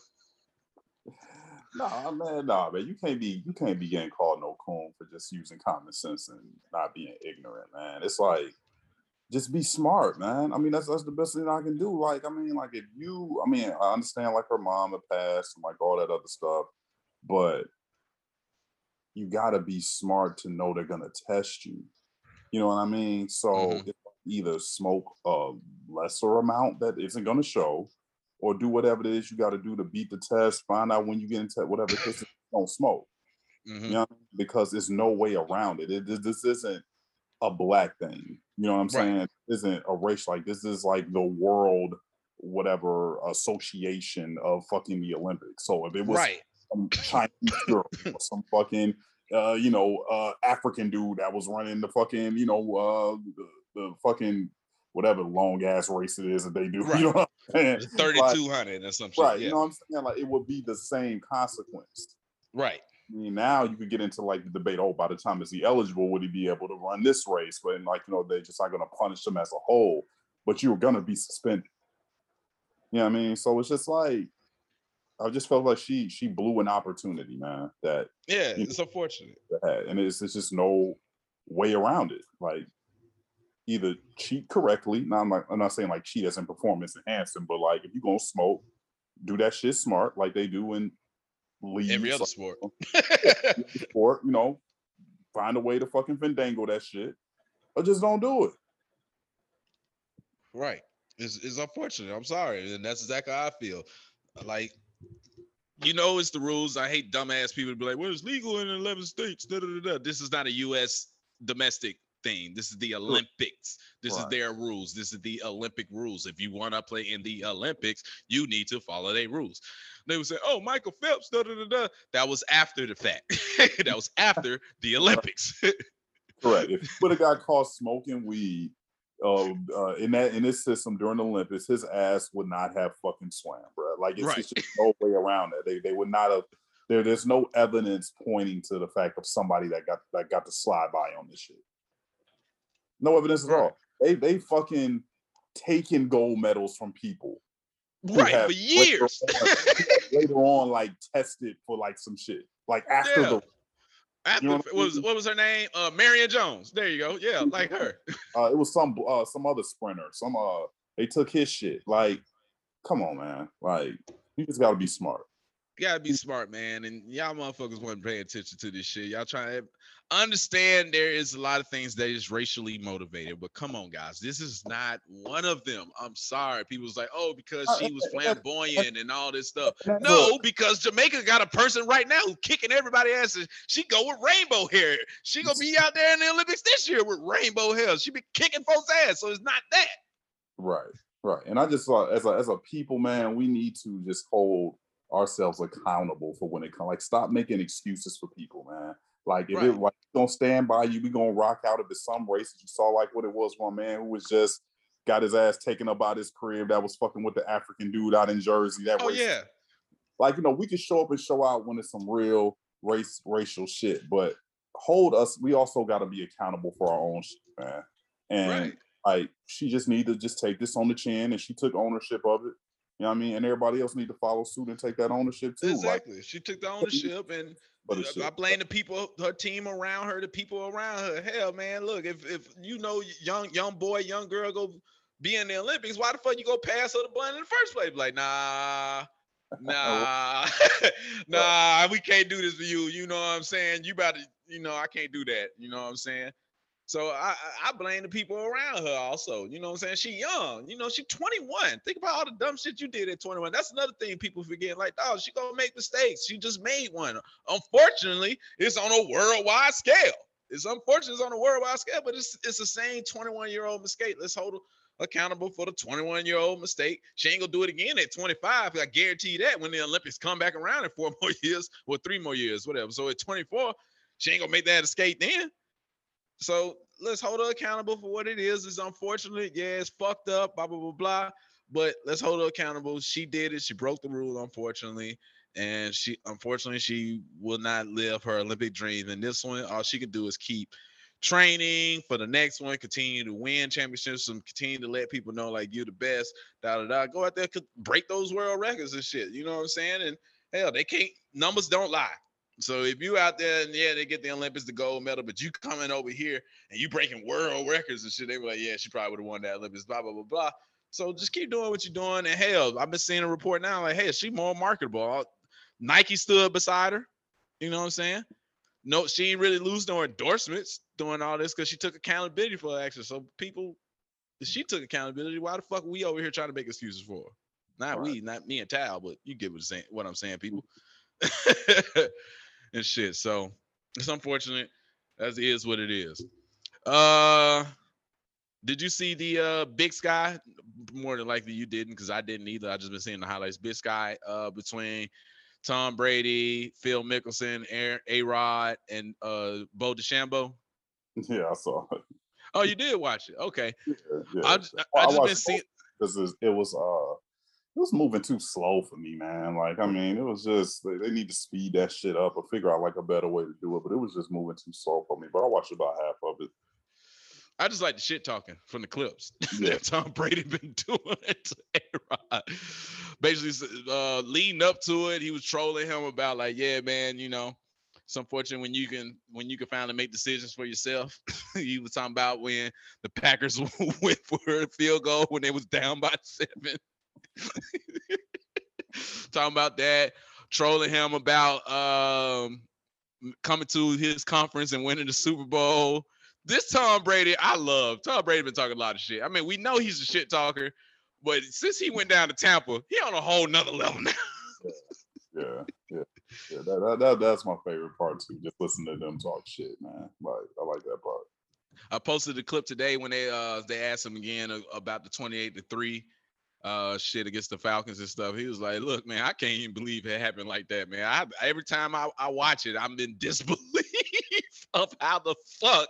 [SPEAKER 2] Nah, man, nah, man. You can't be you can't be getting called no coon for just using common sense and not being ignorant, man. It's like just be smart, man. I mean, that's that's the best thing I can do. Like, I mean, like if you, I mean, I understand like her mom had passed and like all that other stuff, but you gotta be smart to know they're gonna test you. You know what I mean? So
[SPEAKER 1] Mhm.
[SPEAKER 2] either smoke a lesser amount that isn't gonna show, or do whatever it is you got to do to beat the test. Find out when you get into whatever *clears throat* test, don't smoke.
[SPEAKER 1] Mhm.
[SPEAKER 2] You know, I mean? because there's no way around it. it this, this isn't a black thing. You know what I'm
[SPEAKER 1] Right.
[SPEAKER 2] saying? This isn't a race like this is like the world whatever association of fucking the Olympics. So if it was
[SPEAKER 1] Right.
[SPEAKER 2] some *clears throat* Chinese girl or some fucking uh, you know, uh African dude that was running the fucking, you know, uh the, the fucking whatever long ass race it is that they do. *laughs*
[SPEAKER 1] Right.
[SPEAKER 2] You know what I'm saying? Like,
[SPEAKER 1] 3200 or something.
[SPEAKER 2] right.
[SPEAKER 1] yeah.
[SPEAKER 2] You know what I'm saying? Like it would be the same consequence.
[SPEAKER 1] right.
[SPEAKER 2] I mean, now you could get into like the debate. Oh, by the time is he eligible, would he be able to run this race? But like you know, they're just not going to punish him as a whole. But you're going to be suspended. You know what I mean? So it's just like I just felt like she she blew an opportunity, man. That
[SPEAKER 1] Yeah,
[SPEAKER 2] You
[SPEAKER 1] it's unfortunate.
[SPEAKER 2] and it's, it's just no way around it. Like either cheat correctly. Now I'm, like, I'm not saying like cheat as in performance enhancing, but like if you're gonna smoke, do that shit smart, like they do in leagues, *laughs*
[SPEAKER 1] Every other sport.
[SPEAKER 2] sport. You know, find a way to fucking fandango that shit, or just don't do it.
[SPEAKER 1] right. It's, it's unfortunate. I'm sorry. And that's exactly how I feel. Like, you know, it's the rules. I hate dumbass people to be like, well, it's legal in 11 states. Da, da, da, da. This is not a U.S. domestic thing. This is the Olympics. This is their rules. This is the Olympic rules. If you want to play in the Olympics, you need to follow their rules. They would say, oh, Michael Phelps, da, da, da, da. That was after the fact. *laughs* that was after the Olympics. *laughs*
[SPEAKER 2] Correct. If you would have got caught smoking weed uh, uh, in that in this system during the Olympics, his ass would not have fucking swam, bro. Like it's,
[SPEAKER 1] Right.
[SPEAKER 2] it's just no way around it. They they would not have. There, there's no evidence pointing to the fact of somebody that got that got to slide by on this shit. No evidence at all. They they fucking taking gold medals from people
[SPEAKER 1] Right
[SPEAKER 2] have
[SPEAKER 1] for *laughs*
[SPEAKER 2] later
[SPEAKER 1] years.
[SPEAKER 2] on- later on, like tested for like some shit. Like after
[SPEAKER 1] Yeah.
[SPEAKER 2] the
[SPEAKER 1] After,
[SPEAKER 2] know
[SPEAKER 1] what
[SPEAKER 2] what
[SPEAKER 1] was what was her name? Uh, Marion Jones. There you go. Yeah, like her.
[SPEAKER 2] uh, it was some uh some other sprinter. Some uh they took his shit. Like, come on, man. Like, you just gotta be smart.
[SPEAKER 1] You gotta be smart, man. And y'all motherfuckers wasn't paying attention to this shit. Y'all trying to understand there is a lot of things that is racially motivated, but come on, guys, this is not one of them. I'm sorry. People's like, oh, because
[SPEAKER 2] Uh,
[SPEAKER 1] she was flamboyant and all this stuff. No, because Jamaica got a person right now who kicking everybody asses. She go with rainbow hair. She gonna be *laughs* out there in the Olympics this year with rainbow hair. She be kicking folks ass. So it's not that.
[SPEAKER 2] Right, right. And I just thought as a as a people, man, we need to just hold ourselves accountable for when it comes. Like, stop making excuses for people, man. Like, if it
[SPEAKER 1] Right.
[SPEAKER 2] like don't stand by you, we gonna rock out if it's some races. You saw like what it was one man who was just got his ass taken up out his crib that was fucking with the African dude out in Jersey. That
[SPEAKER 1] Oh
[SPEAKER 2] racist
[SPEAKER 1] yeah.
[SPEAKER 2] like you know we can show up and show out when it's some real race racial shit but hold us we also got to be accountable for our own shit man and
[SPEAKER 1] Right.
[SPEAKER 2] like she just need to just take this on the chin and she took ownership of it you know what i mean and everybody else need to follow suit and take that ownership too like
[SPEAKER 1] Exactly. She took the ownership and
[SPEAKER 2] but
[SPEAKER 1] I blame the people, her team around her, the people around her. Hell, man, look, if if you know young young boy, young girl go be in the Olympics, why the fuck you go pass her the blunt in the first place? Like, nah, *laughs* nah, *laughs* nah, we can't do this for you. You know what I'm saying? You better, you know, I can't do that. You know what I'm saying? So I I- blame the people around her also. You know what I'm saying? She young. You know, she 21. Think about all the dumb shit you did at 21. That's another thing people forget. Like, oh, she gonna make mistakes. She just made one. Unfortunately, it's on a worldwide scale. It's unfortunate it's on a worldwide scale, but it's it's the same 21 year old mistake. Let's hold her accountable for the 21 year old mistake. She ain't gonna do it again at 25. I guarantee that when the Olympics come back around in four *laughs* more years or three more years, whatever. So at 24, she ain't gonna make that escape then. So let's hold her accountable for what it is. It's unfortunate. Yeah, it's fucked up, blah, blah, blah, blah. But let's hold her accountable. She did it. She broke the rule, unfortunately. And she unfortunately she will not live her Olympic dream. And this one, all she can do is keep training for the next one, continue to win championships, and continue to let people know like you're the best. Da da da. Go out there, break those world records and shit. You know what I'm saying? And hell, they can't. Numbers don't lie. So if you out there and yeah, they get the Olympics, the gold medal, but you coming over here and you breaking world records and shit, they were like, yeah, she probably would have won that Olympics, blah blah blah blah. So just keep doing what you're doing. And hell, I've been seeing a report now like, hey, she more marketable. Nike stood beside her. You know what I'm saying? No, she ain't really lose no endorsements doing all this because she took accountability for her actions. So people, if she took accountability, why the fuck we over here trying to make excuses for her? Not
[SPEAKER 2] Right.
[SPEAKER 1] we, not me and Tal, but you get what, I'm saying, what I'm saying, people. *laughs* and shit. So it's unfortunate. As it is what it is. Uh did you see the uh big sky? More than likely you didn't, because I didn't either. I just been seeing the highlights. Big sky uh between Tom Brady, Phil Mickelson, A Rod, and uh Bo DeChambeau. *laughs*
[SPEAKER 2] yeah i saw it
[SPEAKER 1] Oh, you did watch it. Okay.
[SPEAKER 2] yeah, yeah.
[SPEAKER 1] I, I,
[SPEAKER 2] I
[SPEAKER 1] just been
[SPEAKER 2] watched
[SPEAKER 1] seeing
[SPEAKER 2] because it was uh it was moving too slow for me, man. Like, I mean, it was just they, they need to speed that shit up or figure out like a better way to do it. But it was just moving too slow for me. But I watched about half of it.
[SPEAKER 1] I just like the shit talking from the clips *laughs*
[SPEAKER 2] Yeah.
[SPEAKER 1] that Tom Brady been *laughs* doing to A-Rod. Basically, uh, leading up to it, he was trolling him about like, yeah, man, you know, it's unfortunate when you can when you can finally make decisions for yourself. *laughs* he was talking about when the Packers went for a field goal when they was down by seven. *laughs* talking about that, trolling him about um coming to his conference and winning the Super Bowl this Tom Brady, I love. Tom Brady been talking a lot of shit. I mean, we know he's a shit talker, but since he went down to Tampa, he on a whole nother level now.
[SPEAKER 2] Yeah, yeah, yeah. That, that, that that's my favorite part too. Just listen to them talk shit, man. Like I like that part.
[SPEAKER 1] I posted the clip today when they uh they asked him again about the 28 to 3 uh shit against the Falcons and stuff. He was like, look, man, I can't even believe it happened like that, man. I every time I, I watch it, I'm in *laughs* disbelief. of how the fuck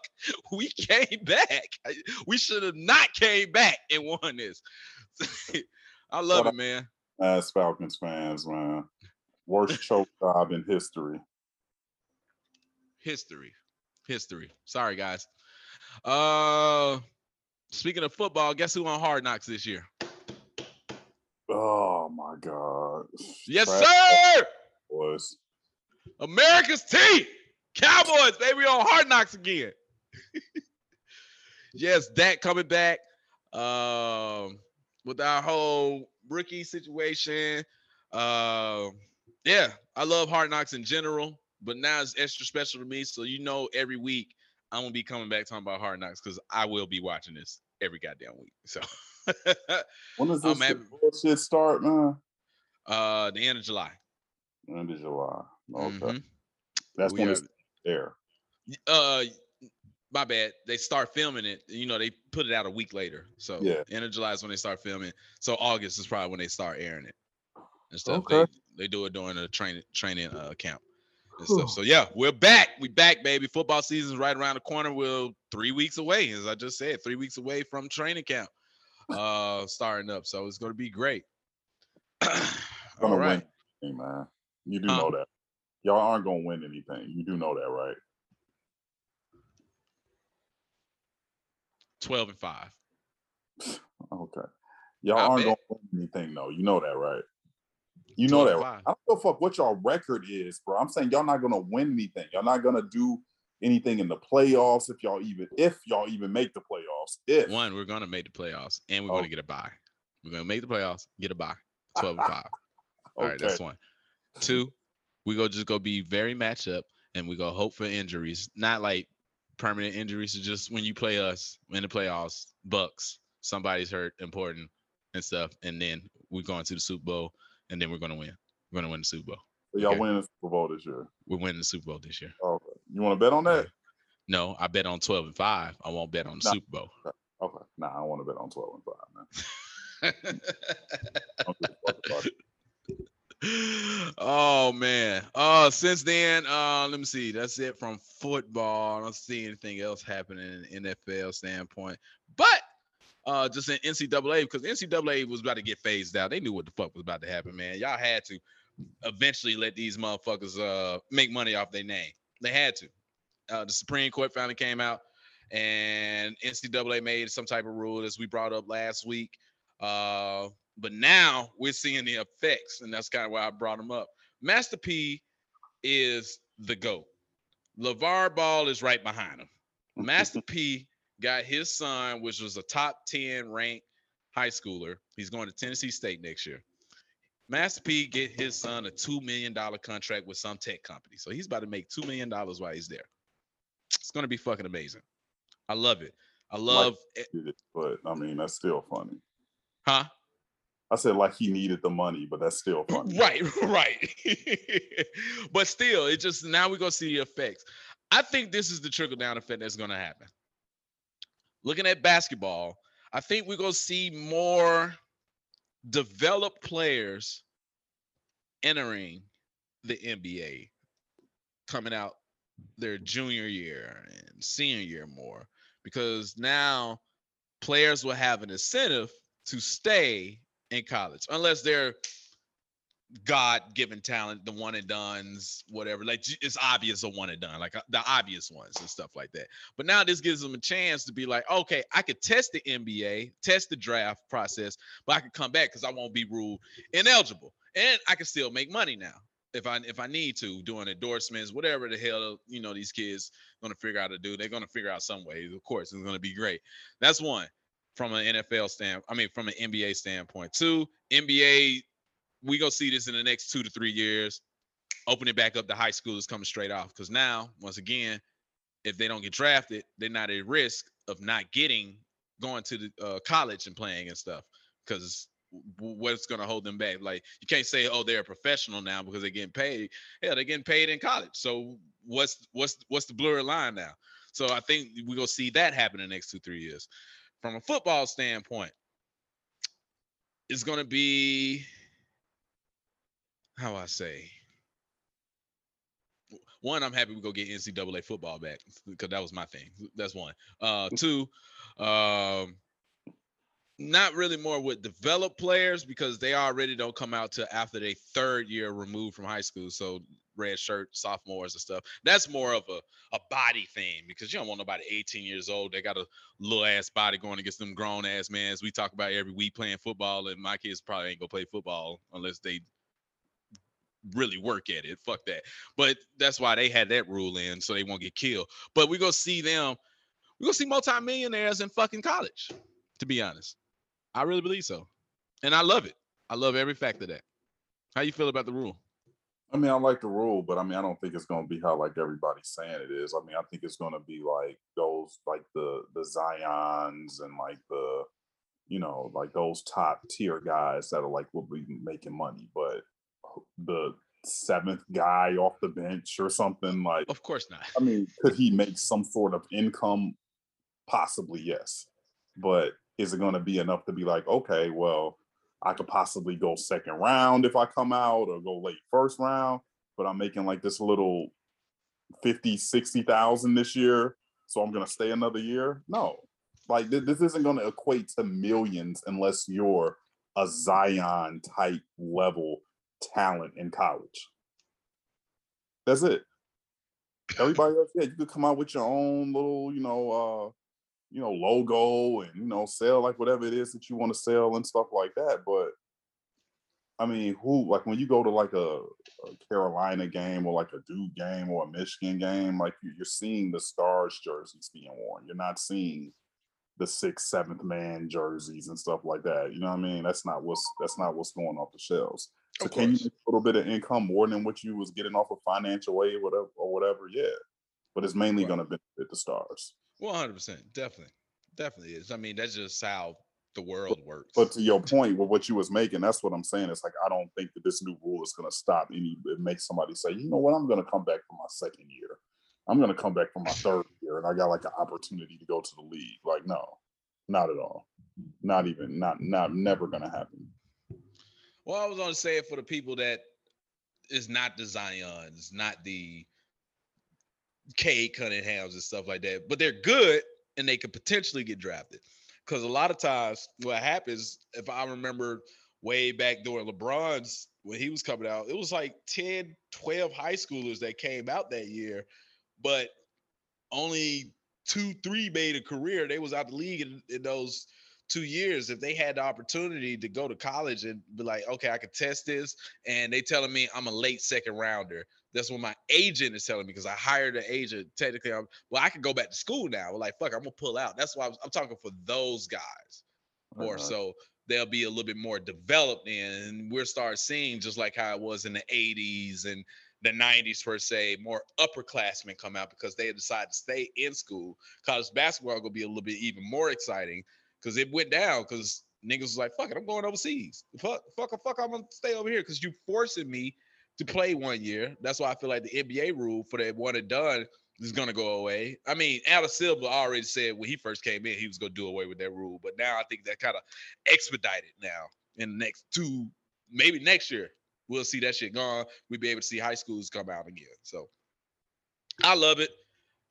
[SPEAKER 1] we came back. *laughs* We should have not came back and won this. *laughs* I love
[SPEAKER 2] What
[SPEAKER 1] it, man.
[SPEAKER 2] As Falcons fans, man, worst choke job in history.
[SPEAKER 1] History. History. Sorry, guys. Uh speaking of football, guess who on hard knocks this year?
[SPEAKER 2] Oh my god.
[SPEAKER 1] Yes,
[SPEAKER 2] Trash
[SPEAKER 1] sir.
[SPEAKER 2] Was
[SPEAKER 1] America's team. Cowboys, baby, on hard knocks again. *laughs* yes, Dak coming back. Um, with our whole rookie situation. Uh, yeah, I love hard knocks in general, but now it's extra special to me. So you know, every week I'm gonna be coming back talking about hard knocks because I will be watching this every goddamn week. So *laughs*
[SPEAKER 2] when does
[SPEAKER 1] Oh,
[SPEAKER 2] this bullshit start, man?
[SPEAKER 1] uh the end of July.
[SPEAKER 2] End of July. Okay.
[SPEAKER 1] Mhm.
[SPEAKER 2] That's
[SPEAKER 1] We
[SPEAKER 2] when
[SPEAKER 1] are-
[SPEAKER 2] it's there.
[SPEAKER 1] Uh, my bad. They start filming it. You know, they put it out a week later. So
[SPEAKER 2] Yeah.
[SPEAKER 1] end of July is when they start filming. So August is probably when they start airing it and stuff.
[SPEAKER 2] Okay.
[SPEAKER 1] They, they do it during a training training uh, camp and stuff. So yeah, we're back. We back, baby. Football season's right around the corner. We're three weeks away, as I just said, three weeks away from training camp uh starting up. So it's gonna be great. All right. *coughs*
[SPEAKER 2] win, man. You do
[SPEAKER 1] Huh?
[SPEAKER 2] know that. Y'all aren't gonna win anything. You do know that, right?
[SPEAKER 1] 12 and 5. *sighs*
[SPEAKER 2] Okay. Y'all
[SPEAKER 1] I
[SPEAKER 2] aren't
[SPEAKER 1] bet.
[SPEAKER 2] gonna win anything though. You know that, right? You know that, right? I don't give a fuck what y'all record is, bro. I'm saying y'all not gonna win anything. Y'all not gonna do anything in the playoffs if y'all even if y'all even make the playoffs. If
[SPEAKER 1] One, we're gonna make the playoffs and we're
[SPEAKER 2] Oh.
[SPEAKER 1] gonna get a bye. We're gonna make the playoffs, get a bye. *laughs* 12 and 5. All right, that's one. Two, we go just go be very matchup and we go hope for injuries. Not like permanent injuries, just when you play us in the playoffs, Bucks, somebody's hurt, important and stuff, and then we're going to the Super Bowl and then we're gonna win. We're gonna win the Super Bowl.
[SPEAKER 2] So y'all
[SPEAKER 1] okay.
[SPEAKER 2] winning the Super Bowl this year.
[SPEAKER 1] We're winning the Super Bowl this year.
[SPEAKER 2] Okay. You want to bet on that?
[SPEAKER 1] No, I bet on 12 and 5. I won't bet on the. Super Bowl.
[SPEAKER 2] Okay. Nah, I don't want to bet on 12 and 5, man. I *laughs* don't give a fuck about it.
[SPEAKER 1] oh man. Uh since then, uh let me see. That's it from football. I don't see anything else happening in NFL standpoint. But uh just in NCAA, because NCAA was about to get phased out. They knew what the fuck was about to happen, man. Y'all had to eventually let these motherfuckers uh make money off their name. They had to. Uh the Supreme Court finally came out and NCAA made some type of rule as we brought up last week. Uh, but now we're seeing the effects, and that's kind of why I brought him up. Master P is the GOAT. LaVar Ball is right behind him. *laughs* Master P got his son, which was a top 10 ranked high schooler. He's going to Tennessee State next year. Master P get his son a $2 million contract with some tech company. So he's about to make $2 million while he's there. It's going to be fucking amazing. I love it. I love it.
[SPEAKER 2] It, But I mean, that's still funny.
[SPEAKER 1] Huh?
[SPEAKER 2] I said like he needed the money, but that's still funny.
[SPEAKER 1] Right, *laughs* right. *laughs* but still, it just now we're gonna see the effects. I think this is the trickle down effect that's gonna happen. Looking at basketball, I think we're gonna see more developed players entering the NBA coming out their junior year and senior year more because now players will have an incentive to stay in college unless they're God-given talent, the one and dones, whatever. Like it's obvious a one and done, like uh, the obvious ones and stuff like that. But now this gives them a chance to be like, okay, I could test the NBA, test the draft process, but I could come back because I won't be ruled ineligible, and I can still make money now if I if I need to, doing endorsements, whatever the hell you know these kids gonna figure out to do. They're gonna figure out some way. Of course, it's gonna be great. That's one from an NFL stand. I mean, from an NBA standpoint. Two, NBA we gonna see this in the next two to three years. Opening back up the high schoolers coming straight off because now, once again, if they don't get drafted, they're not at risk of not getting going to the uh, college and playing and stuff. Because what's gonna hold them back? Like you can't say, oh, they're a professional now because they're getting paid. Hell, they're getting paid in college. So what's what's what's the blurry line now? So I think we're gonna see that happen in the next two three years. From a football standpoint, it's gonna be how I say one, I'm happy we go get NCAA football back because that was my thing. That's one. Uh, two, um, not really more with developed players because they already don't come out to after their third year removed from high school. So red shirt sophomores and stuff. That's more of a, a body thing because you don't want nobody 18 years old. They got a little ass body going against them grown ass men. As we talk about every week playing football, and my kids probably ain't gonna play football unless they really work at it. Fuck that. But that's why they had that rule in so they won't get killed. But we're gonna see them. we're gonna see multimillionaires in fucking college. To be honest. I really believe so, and I love it. I love every fact of that. How you feel about the rule?
[SPEAKER 2] I mean, I like the rule, but I mean, I don't think it's going to be how like everybody's saying it is. I mean, I think it's going to be like those, like the the Zion's and like the, you know, like those top tier guys that are like will be making money, but the seventh guy off the bench or something like.
[SPEAKER 1] Of course not.
[SPEAKER 2] I mean, could he make some sort of income? Possibly, yes, but is it going to be enough to be like, okay, well, I could possibly go second round if I come out or go late first round, but I'm making like this little 50, 60,000 this year. So I'm going to stay another year. No, like th- this isn't going to equate to millions unless you're a Zion type level talent in college. That's it. Everybody else, yeah, you could come out with your own little, you know, uh, you know, logo and you know, sell like whatever it is that you want to sell and stuff like that. But I mean, who like when you go to like a, a Carolina game or like a Duke game or a Michigan game, like you're seeing the stars jerseys being worn. You're not seeing the sixth, seventh man jerseys and stuff like that. You know what I mean? That's not what's that's not what's going off the shelves. So can you make a little bit of income more than what you was getting off of financial aid, whatever or whatever? Yeah. But it's mainly right. going to benefit the stars.
[SPEAKER 1] One hundred percent, definitely, definitely is. I mean, that's just how the world works.
[SPEAKER 2] But to your *laughs* point with what you was making, that's what I'm saying. It's like I don't think that this new rule is going to stop any. It makes somebody say, you know what, I'm going to come back for my second year. I'm going to come back for my third year, and I got like an opportunity to go to the league. Like, no, not at all. Not even. Not. Not. Never going to happen.
[SPEAKER 1] Well, I was going to say it for the people that is not the Zion's, not the Cade Cunninghams and stuff like that, but they're good and they could potentially get drafted. Because a lot of times, what happens, if I remember way back during LeBron's when he was coming out, it was like 10, 12 high schoolers that came out that year, but only two, three made a career. They was out the league in, in those two years. If they had the opportunity to go to college and be like, okay, I could test this, and they telling me I'm a late second rounder that's what my agent is telling me because I hired an agent. Technically, I'm well, I can go back to school now. Like, fuck, I'm gonna pull out. That's why I'm, I'm talking for those guys more uh-huh. so they'll be a little bit more developed in and we'll start seeing just like how it was in the 80s and the 90s per se more upperclassmen come out because they decide to stay in school college basketball gonna be a little bit even more exciting because it went down because niggas was like fuck it i'm going overseas fuck fuck fuck i'm gonna stay over here because you forcing me to play one year. That's why I feel like the NBA rule for that one and done is gonna go away. I mean, Adam Silver already said when he first came in, he was gonna do away with that rule, but now I think that kind of expedited now in the next two, maybe next year. We'll see that shit gone. We'll be able to see high schools come out again. So I love it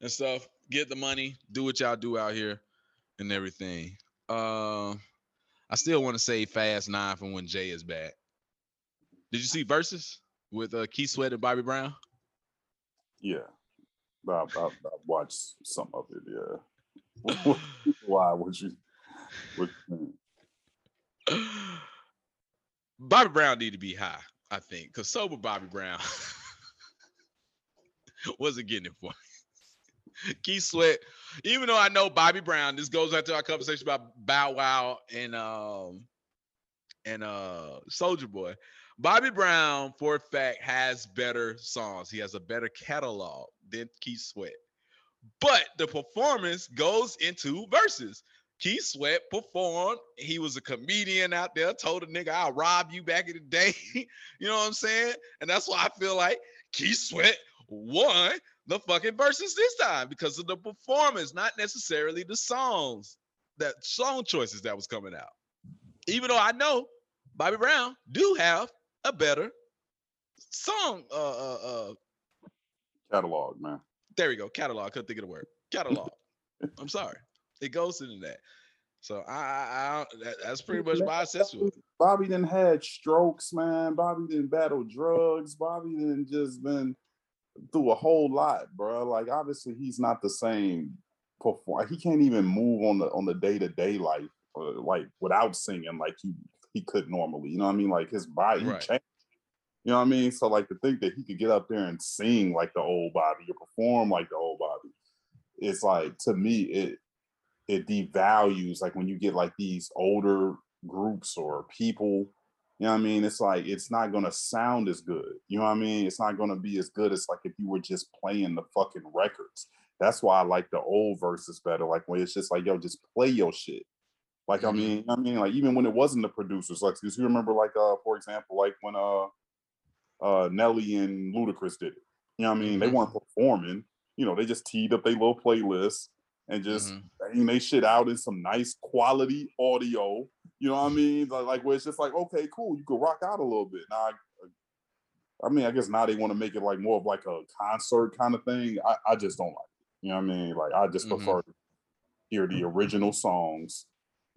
[SPEAKER 1] and stuff. Get the money, do what y'all do out here and everything. Uh I still want to say fast nine from when Jay is back. Did you see Verzuz? With uh, Keith Sweat and Bobby Brown?
[SPEAKER 2] Yeah, I, I, I watched some of it. Yeah. *laughs* *laughs* Why would you? What,
[SPEAKER 1] Bobby Brown need to be high, I think, because sober Bobby Brown *laughs* wasn't getting it for me. Keith Sweat, even though I know Bobby Brown, this goes back to our conversation about Bow Wow and um and uh Soulja Boy. Bobby Brown, for a fact, has better songs. He has a better catalog than Keith Sweat. But the performance goes into Verzuz. Keith Sweat performed. He was a comedian out there, told a nigga, I'll rob you back in the day. *laughs* you know what I'm saying? And that's why I feel like Keith Sweat won the fucking Verzuz this time because of the performance, not necessarily the songs, that song choices that was coming out. Even though I know Bobby Brown do have a better song uh, uh, uh,
[SPEAKER 2] Catalog, man.
[SPEAKER 1] There we go. Catalog. I couldn't think of the word. *laughs* Catalog. I'm sorry. It goes into that. So I, I, I that, that's pretty much my assessment.
[SPEAKER 2] Bobby didn't had strokes, man. Bobby didn't battle drugs. Bobby didn't just been through a whole lot, bro. Like obviously he's not the same perform. He can't even move on the on the day to day life, uh, like without singing like he he could normally. You know what I mean? Like his body
[SPEAKER 1] Right.
[SPEAKER 2] changed. You know what I mean? So like to think that he could get up there and sing like the old Bobby or perform like the old Bobby, it's like to me it it devalues like when you get like these older groups or people. You know what I mean? It's like it's not gonna sound as good. You know what I mean? It's not gonna be as good as like if you were just playing the fucking records. That's why I like the old Verzuz better. Like when it's just like, yo, just play your shit. Like I
[SPEAKER 1] Mhm.
[SPEAKER 2] mean, I mean, like even when it wasn't the producers, like because you remember, like uh, for example, like when uh uh Nelly and Ludacris did it. You know what I mean? They
[SPEAKER 1] Mhm.
[SPEAKER 2] weren't performing. You know, they just teed up their little playlist and just
[SPEAKER 1] Mhm.
[SPEAKER 2] bang they shit out in some nice quality audio. You know what I mean? Like, like where it's just like, okay, cool, you could rock out a little bit. Now, I, I mean, I guess now they want to make it like more of like a concert kind of thing. I, I just don't like it. You know what I mean? Like, I just
[SPEAKER 1] Mhm.
[SPEAKER 2] prefer hear the original songs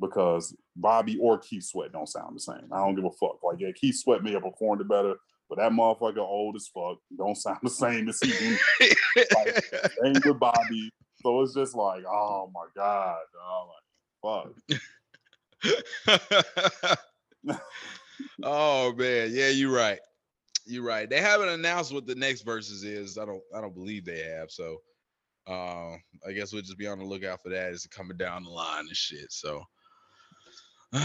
[SPEAKER 2] because Bobby or Keith Sweat don't sound the same. I don't give a fuck. Like, yeah, Keith Sweat may have performed it better, but that motherfucker old as fuck don't sound the same as he do. Same with Bobby. So it's just like, oh my god, oh my fuck. *laughs*
[SPEAKER 1] oh man, yeah, you're right. You're right. They haven't announced what the next Verzuz is. I don't. I don't believe they have. So, uh, I guess we'll just be on the lookout for that. It's coming down the line and shit. So, all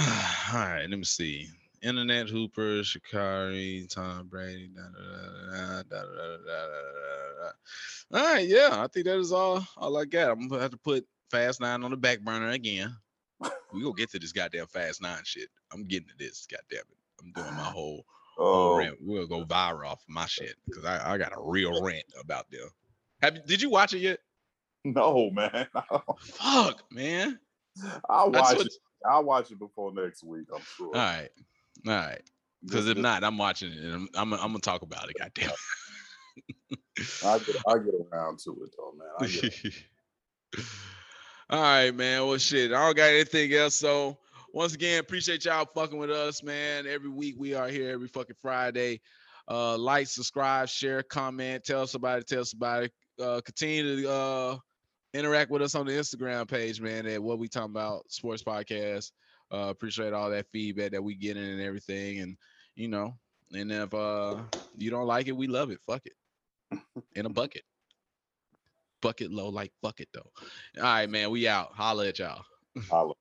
[SPEAKER 1] right, let me see. Internet Hooper, Sha'Carri, Tom Brady. Da, da, da, all right, yeah, I think that is all all I got. I'm gonna have to put Fast Nine on the back burner again. we gonna get to this goddamn Fast Nine shit. I'm getting to this. Goddamn it, I'm doing my whole.
[SPEAKER 2] Oh, whole
[SPEAKER 1] rant. we'll go viral off my shit because I, I got a real rant about them. Have did you watch it yet?
[SPEAKER 2] No, man.
[SPEAKER 1] Fuck, man. I
[SPEAKER 2] watched. I'll watch it before next week. I'm sure.
[SPEAKER 1] All right, all right. Because if not, I'm watching it and I'm I'm, I'm gonna talk about it. Goddamn. *laughs*
[SPEAKER 2] I get I get around to it though, man. I get, *laughs*
[SPEAKER 1] All right, man. Well, shit. I don't got anything else. So once again, appreciate y'all fucking with us, man. Every week we are here every fucking Friday. Uh, like, subscribe, share, comment, tell somebody, tell somebody. Uh, continue to uh interact with us on the Instagram page, man. At what we talking about sports podcast. Uh, appreciate all that feedback that we getting and everything, and you know, and if uh you don't like it, we love it. Fuck it, in a bucket bucket low like fuck it though. All right, man. We out. Holla at y'all.
[SPEAKER 2] holla.